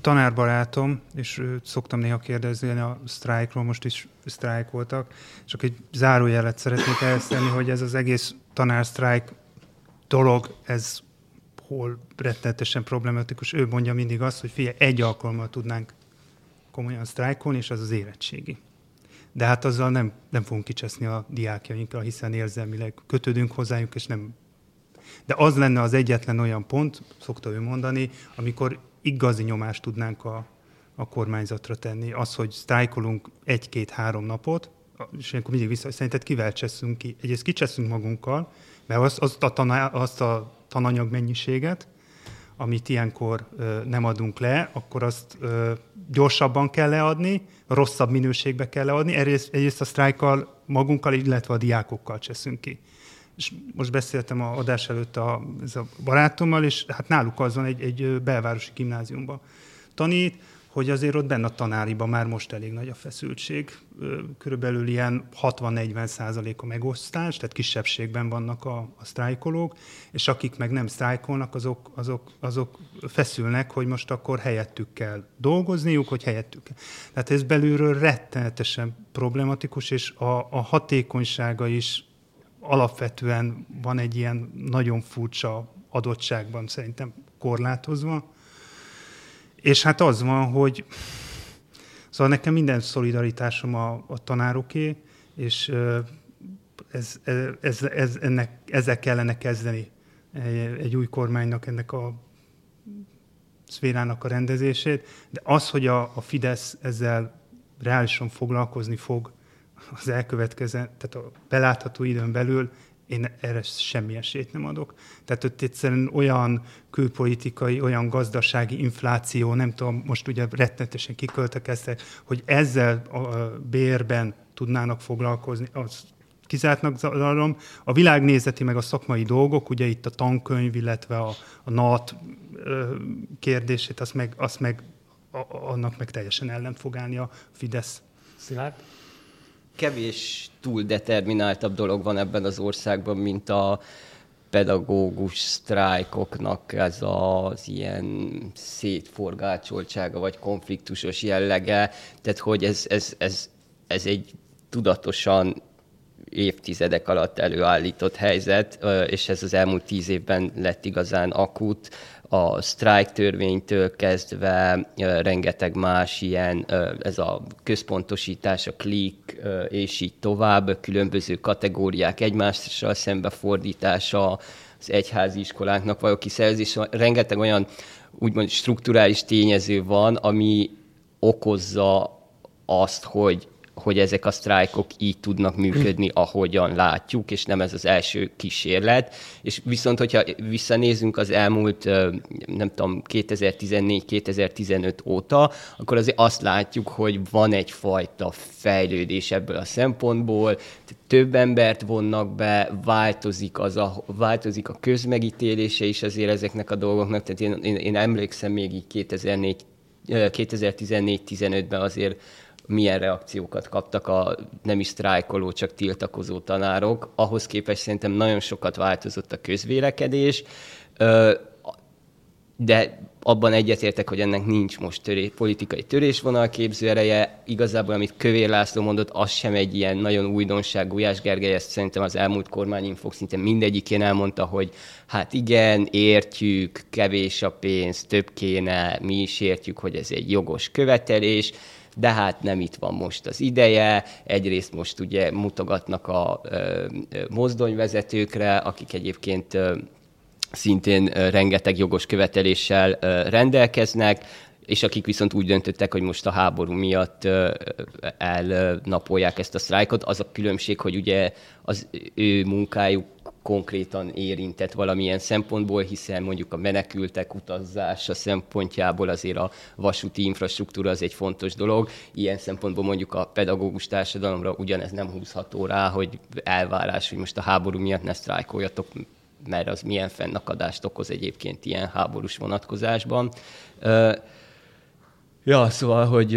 tanárbarátom, és szoktam néha kérdezni a sztrájkról, most is sztrájk voltak, csak egy zárójelet szeretnék elsztenni, hogy ez az egész tanársztrájk dolog, ez hol rettenetesen problematikus. Ő mondja mindig azt, hogy figyelj, egy alkalommal tudnánk komolyan sztrájkolni, és az az érettségi. De hát azzal nem, nem fogunk kicseszni a diákjainkkal, hiszen érzelmileg kötődünk hozzájuk, és nem de az lenne az egyetlen olyan pont, szokta ő mondani, amikor igazi nyomást tudnánk a, a kormányzatra tenni. Az, hogy sztrájkolunk egy-két-három napot, és akkor mindig vissza, szerinted kivel cseszünk ki? Egyrészt kicseszünk magunkkal, mert azt, azt, a, taná, azt a tananyag mennyiséget, amit ilyenkor nem adunk le, akkor azt gyorsabban kell leadni, rosszabb minőségbe kell leadni. Egyrészt, egyrészt a sztrájkkal magunkkal, illetve a diákokkal cseszünk ki és most beszéltem a adás előtt a, ez a barátommal, és hát náluk az van egy, egy belvárosi gimnáziumban tanít, hogy azért ott benne a tanáriban már most elég nagy a feszültség. Körülbelül ilyen 60-40 százalék a megosztás, tehát kisebbségben vannak a, a sztrájkolók, és akik meg nem sztrájkolnak, azok, azok, azok feszülnek, hogy most akkor helyettük kell dolgozniuk, hogy helyettük kell. Tehát ez belülről rettenetesen problematikus, és a, a hatékonysága is alapvetően van egy ilyen nagyon furcsa adottságban szerintem korlátozva. És hát az van, hogy szóval nekem minden szolidaritásom a, a tanároké, és ez, ez, ez, ennek, ezzel kellene kezdeni. Egy, egy új kormánynak ennek a szférának a rendezését, de az, hogy a, a Fidesz ezzel reálisan foglalkozni fog, az elkövetkező, tehát a belátható időn belül én erre semmi esélyt nem adok. Tehát ott egyszerűen olyan külpolitikai, olyan gazdasági infláció, nem tudom, most ugye rettenetesen kiköltekeztek, hogy ezzel a bérben tudnának foglalkozni, az kizártnak zalom. A világnézeti meg a szakmai dolgok, ugye itt a tankönyv, illetve a, a NAT kérdését, azt meg, azt meg a, annak meg teljesen ellen fog állni a Fidesz. Szilárd? Kevés túl determináltabb dolog van ebben az országban, mint a pedagógus sztrájkoknak ez az ilyen szétforgácsoltsága, vagy konfliktusos jellege. Tehát, hogy ez, ez, ez, ez egy tudatosan évtizedek alatt előállított helyzet, és ez az elmúlt tíz évben lett igazán akut a sztrájk törvénytől kezdve rengeteg más ilyen, ez a központosítás, a klik, és így tovább, különböző kategóriák egymással szembefordítása, az egyházi iskoláknak való kiszerzés, rengeteg olyan úgymond strukturális tényező van, ami okozza azt, hogy hogy ezek a sztrájkok így tudnak működni, ahogyan látjuk, és nem ez az első kísérlet. És viszont, hogyha visszanézünk az elmúlt, nem tudom, 2014-2015 óta, akkor azért azt látjuk, hogy van egyfajta fejlődés ebből a szempontból, több embert vonnak be, változik, az a, változik a közmegítélése is azért ezeknek a dolgoknak. Tehát én, én, én emlékszem még így 2004 2014-15-ben azért milyen reakciókat kaptak a nem is sztrájkoló, csak tiltakozó tanárok. Ahhoz képest szerintem nagyon sokat változott a közvélekedés. de abban egyetértek, hogy ennek nincs most töré, politikai törésvonal képző ereje. Igazából, amit Kövér László mondott, az sem egy ilyen nagyon újdonság. Gulyás Gergely ezt szerintem az elmúlt kormányinfok szinte mindegyikén elmondta, hogy hát igen, értjük, kevés a pénz, több kéne, mi is értjük, hogy ez egy jogos követelés, de hát nem itt van most az ideje. Egyrészt most ugye mutogatnak a mozdonyvezetőkre, akik egyébként szintén rengeteg jogos követeléssel rendelkeznek, és akik viszont úgy döntöttek, hogy most a háború miatt elnapolják ezt a sztrájkot. Az a különbség, hogy ugye az ő munkájuk konkrétan érintett valamilyen szempontból, hiszen mondjuk a menekültek utazzása szempontjából azért a vasúti infrastruktúra az egy fontos dolog. Ilyen szempontból mondjuk a pedagógus társadalomra ugyanez nem húzható rá, hogy elvárás, hogy most a háború miatt ne sztrájkoljatok, mert az milyen fennakadást okoz egyébként ilyen háborús vonatkozásban. Ja, szóval, hogy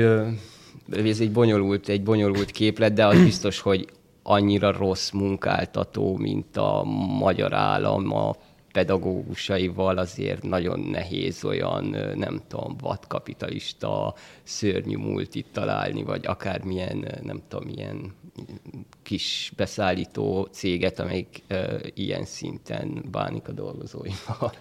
ez egy bonyolult, egy bonyolult képlet, de az biztos, hogy annyira rossz munkáltató, mint a magyar állam a pedagógusaival azért nagyon nehéz olyan, nem tudom, vadkapitalista, szörnyű múltit találni, vagy akármilyen, nem tudom, milyen kis beszállító céget, amelyik ilyen szinten bánik a dolgozóival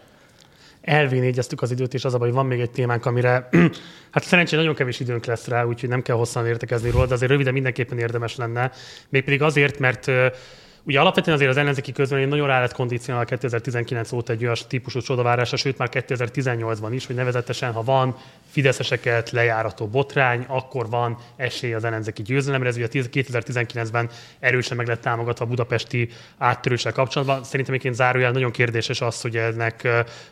elvénégyeztük az időt, és az a baj, van még egy témánk, amire hát szerencsére nagyon kevés időnk lesz rá, úgyhogy nem kell hosszan értekezni róla, de azért röviden mindenképpen érdemes lenne. Mégpedig azért, mert Ugye alapvetően azért az ellenzéki közvélemény nagyon rá lett kondicionál 2019 óta egy olyan típusú csodavárásra, sőt már 2018-ban is, hogy nevezetesen, ha van fideszeseket lejárató botrány, akkor van esély az ellenzéki győzelemre. Ez ugye 2019-ben erősen meg lett támogatva a budapesti áttörőssel kapcsolatban. Szerintem egyébként zárójel nagyon kérdéses az, hogy ennek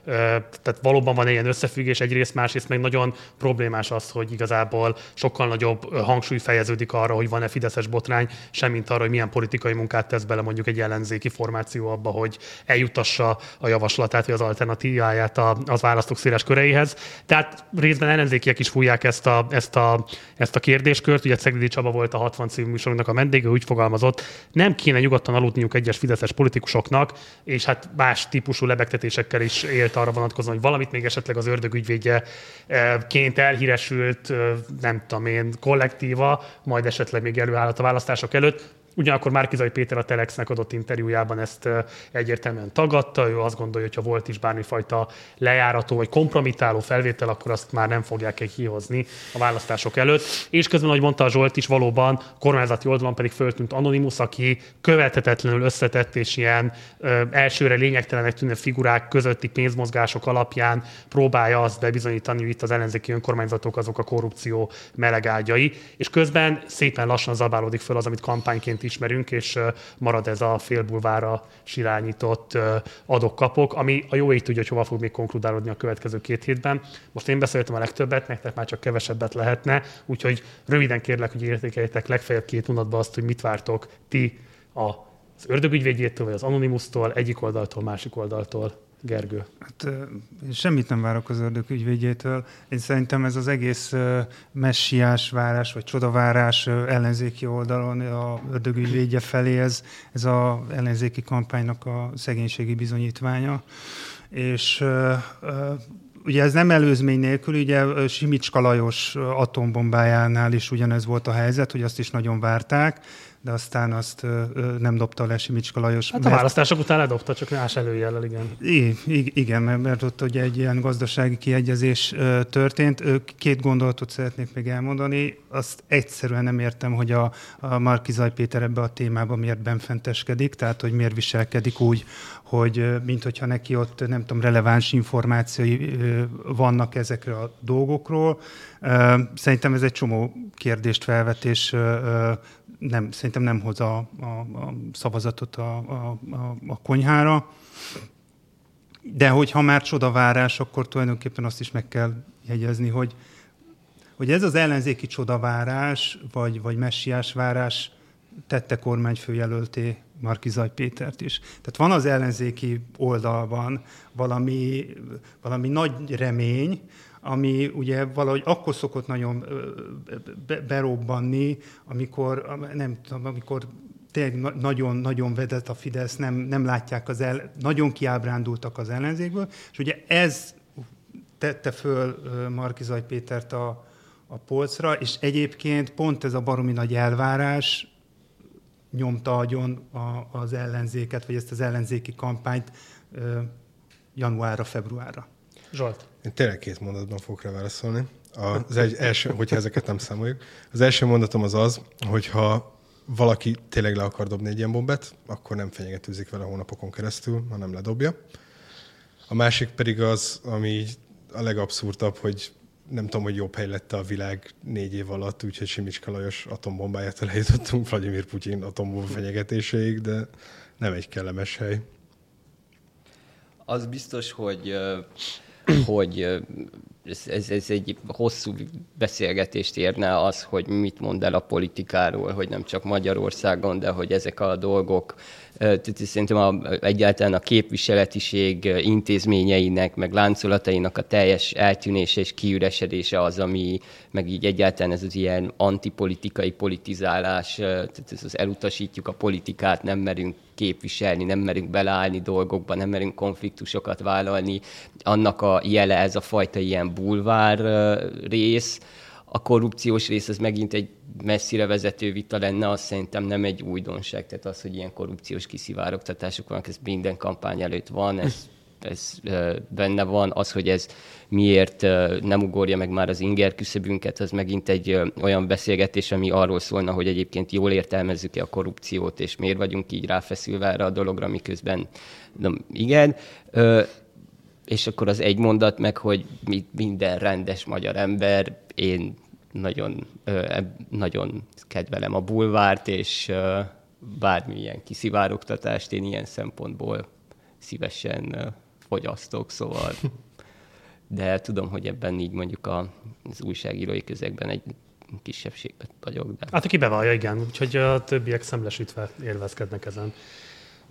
tehát valóban van ilyen összefüggés egyrészt, másrészt meg nagyon problémás az, hogy igazából sokkal nagyobb hangsúly fejeződik arra, hogy van-e fideszes botrány, semmint arra, hogy milyen politikai munkát tesz bele mondjuk egy ellenzéki formáció abba, hogy eljutassa a javaslatát, vagy az alternatíváját az választók széles köreihez. Tehát részben ellenzékiek is fújják ezt a, ezt a, ezt a kérdéskört. Ugye Ceglédi Csaba volt a 60 című műsorunknak a vendége, úgy fogalmazott, nem kéne nyugodtan aludniuk egyes fideszes politikusoknak, és hát más típusú lebegtetésekkel is élt arra vonatkozóan, hogy valamit még esetleg az ördögügyvédje ként elhíresült, nem tudom én, kollektíva, majd esetleg még előállhat a választások előtt. Ugyanakkor Márkizai Péter a Telexnek adott interjújában ezt egyértelműen tagadta, ő azt gondolja, hogy ha volt is bármifajta lejárató vagy kompromitáló felvétel, akkor azt már nem fogják kihozni a választások előtt. És közben, ahogy mondta a Zsolt is, valóban kormányzati oldalon pedig föltűnt Anonymous, aki követhetetlenül összetett és ilyen ö, elsőre lényegtelenek tűnő figurák közötti pénzmozgások alapján próbálja azt bebizonyítani, hogy itt az ellenzéki önkormányzatok azok a korrupció melegágyai, és közben szépen lassan zabálódik föl az, amit kampányként ismerünk, és marad ez a félbulvára silányított adok-kapok, ami a jó ég tudja, hogy hova fog még konkludálódni a következő két hétben. Most én beszéltem a legtöbbet, nektek már csak kevesebbet lehetne, úgyhogy röviden kérlek, hogy értékeljétek legfeljebb két mondatban azt, hogy mit vártok ti az ördögügyvédjétől, vagy az Anonymous-tól, egyik oldaltól, másik oldaltól. Gergő? Hát, semmit nem várok az ördög ügyvédjétől. Én szerintem ez az egész messiás várás, vagy csodavárás ellenzéki oldalon a ördög ügyvédje felé, ez, ez az ellenzéki kampánynak a szegénységi bizonyítványa. És ugye ez nem előzmény nélkül, ugye Simicska Lajos atombombájánál is ugyanez volt a helyzet, hogy azt is nagyon várták, de aztán azt nem dobta le Simicska Lajos. Hát a mert... választások után ledobta, csak más előjellel, igen. I, igen, mert, ott ugye egy ilyen gazdasági kiegyezés történt. Két gondolatot szeretnék még elmondani. Azt egyszerűen nem értem, hogy a, a Markizaj Péter ebbe a témába miért benfenteskedik, tehát hogy miért viselkedik úgy, hogy mint hogyha neki ott nem tudom, releváns információi vannak ezekre a dolgokról. Szerintem ez egy csomó kérdést felvet, és nem, szerintem nem hoz a, a, a szavazatot a, a, a, a konyhára. De hogyha már csodavárás, akkor tulajdonképpen azt is meg kell jegyezni, hogy, hogy ez az ellenzéki csodavárás, vagy, vagy messiás várás tette kormányfőjelölté Markizaj Pétert is. Tehát van az ellenzéki oldalban valami, valami nagy remény, ami ugye valahogy akkor szokott nagyon berobbanni, amikor, nem tudom, amikor tényleg nagyon-nagyon vedett a Fidesz, nem, nem látják az el, nagyon kiábrándultak az ellenzékből, és ugye ez tette föl Markizaj Pétert a, a polcra, és egyébként pont ez a baromi nagy elvárás nyomta agyon a, az ellenzéket, vagy ezt az ellenzéki kampányt januárra, februárra. Zsolt. Én tényleg két mondatban fogok rá válaszolni. Az egy, első, hogyha ezeket nem számoljuk. Az első mondatom az az, hogyha valaki tényleg le akar dobni egy ilyen bombet, akkor nem fenyegetőzik vele hónapokon keresztül, hanem ledobja. A másik pedig az, ami a legabszurdabb, hogy nem tudom, hogy jobb hely lett a világ négy év alatt, úgyhogy Simicska Lajos atombombáját eljutottunk Vladimir Putyin atombomba fenyegetéséig, de nem egy kellemes hely. Az biztos, hogy hogy ez, ez, ez egy hosszú beszélgetést érne az, hogy mit mond el a politikáról, hogy nem csak Magyarországon, de hogy ezek a dolgok Szerintem a, egyáltalán a képviseletiség intézményeinek, meg láncolatainak a teljes eltűnése és kiüresedése az, ami meg így egyáltalán ez az ilyen antipolitikai politizálás, tehát ez az elutasítjuk a politikát, nem merünk képviselni, nem merünk beleállni dolgokba, nem merünk konfliktusokat vállalni. Annak a jele ez a fajta ilyen bulvár rész, a korrupciós rész az megint egy messzire vezető vita lenne, az szerintem nem egy újdonság. Tehát az, hogy ilyen korrupciós kiszivárogtatások vannak, ez minden kampány előtt van, ez, ez benne van. Az, hogy ez miért nem ugorja meg már az inger küszöbünket, az megint egy olyan beszélgetés, ami arról szólna, hogy egyébként jól értelmezzük-e a korrupciót, és miért vagyunk így ráfeszülve erre a dologra, miközben nem, igen és akkor az egy mondat meg, hogy minden rendes magyar ember, én nagyon, nagyon kedvelem a bulvárt, és bármilyen kiszivárogtatást én ilyen szempontból szívesen fogyasztok, szóval de tudom, hogy ebben így mondjuk az újságírói közegben egy kisebbségben vagyok. De... Hát aki bevallja, igen, úgyhogy a többiek szemlesítve élvezkednek ezen.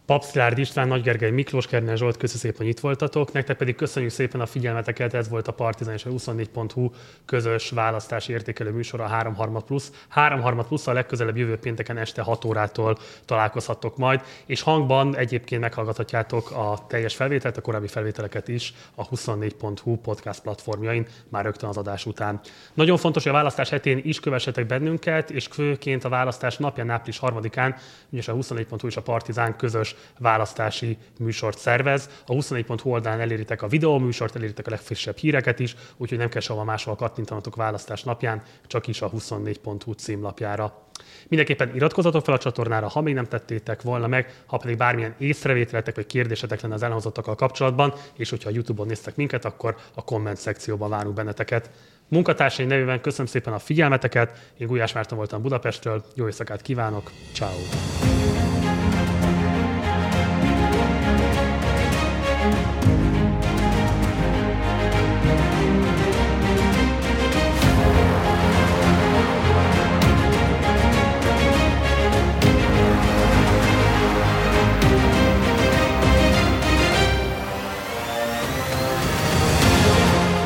Papszilárd István, Nagy Gergely Miklós, Kerner Zsolt, köszönöm szépen, hogy itt voltatok. Nektek pedig köszönjük szépen a figyelmeteket, ez volt a Partizán és a 24.hu közös választási értékelő műsor a 3 plusz. 3 plusz a legközelebb jövő pénteken este 6 órától találkozhattok majd, és hangban egyébként meghallgathatjátok a teljes felvételt, a korábbi felvételeket is a 24.hu podcast platformjain már rögtön az adás után. Nagyon fontos, hogy a választás hetén is kövessetek bennünket, és főként a választás napján, április 3-án, ugyanis a 24.hu és a Partizán közös választási műsort szervez. A 24.hu oldalán eléritek a videó műsort, eléritek a legfrissebb híreket is, úgyhogy nem kell sehova máshol kattintanatok választás napján, csak is a 24.hu címlapjára. Mindenképpen iratkozzatok fel a csatornára, ha még nem tettétek volna meg, ha pedig bármilyen észrevételetek vagy kérdésetek lenne az elhangzottakkal kapcsolatban, és hogyha a YouTube-on néztek minket, akkor a komment szekcióban várunk benneteket. Munkatársai nevében köszönöm szépen a figyelmeteket, én Gulyás Márton voltam Budapestről, jó éjszakát kívánok, ciao.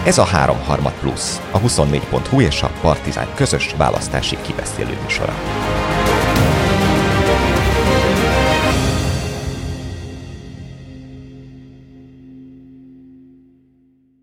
Ez a 3 plusz, a 24.hu és a Partizán közös választási kibeszélő műsora.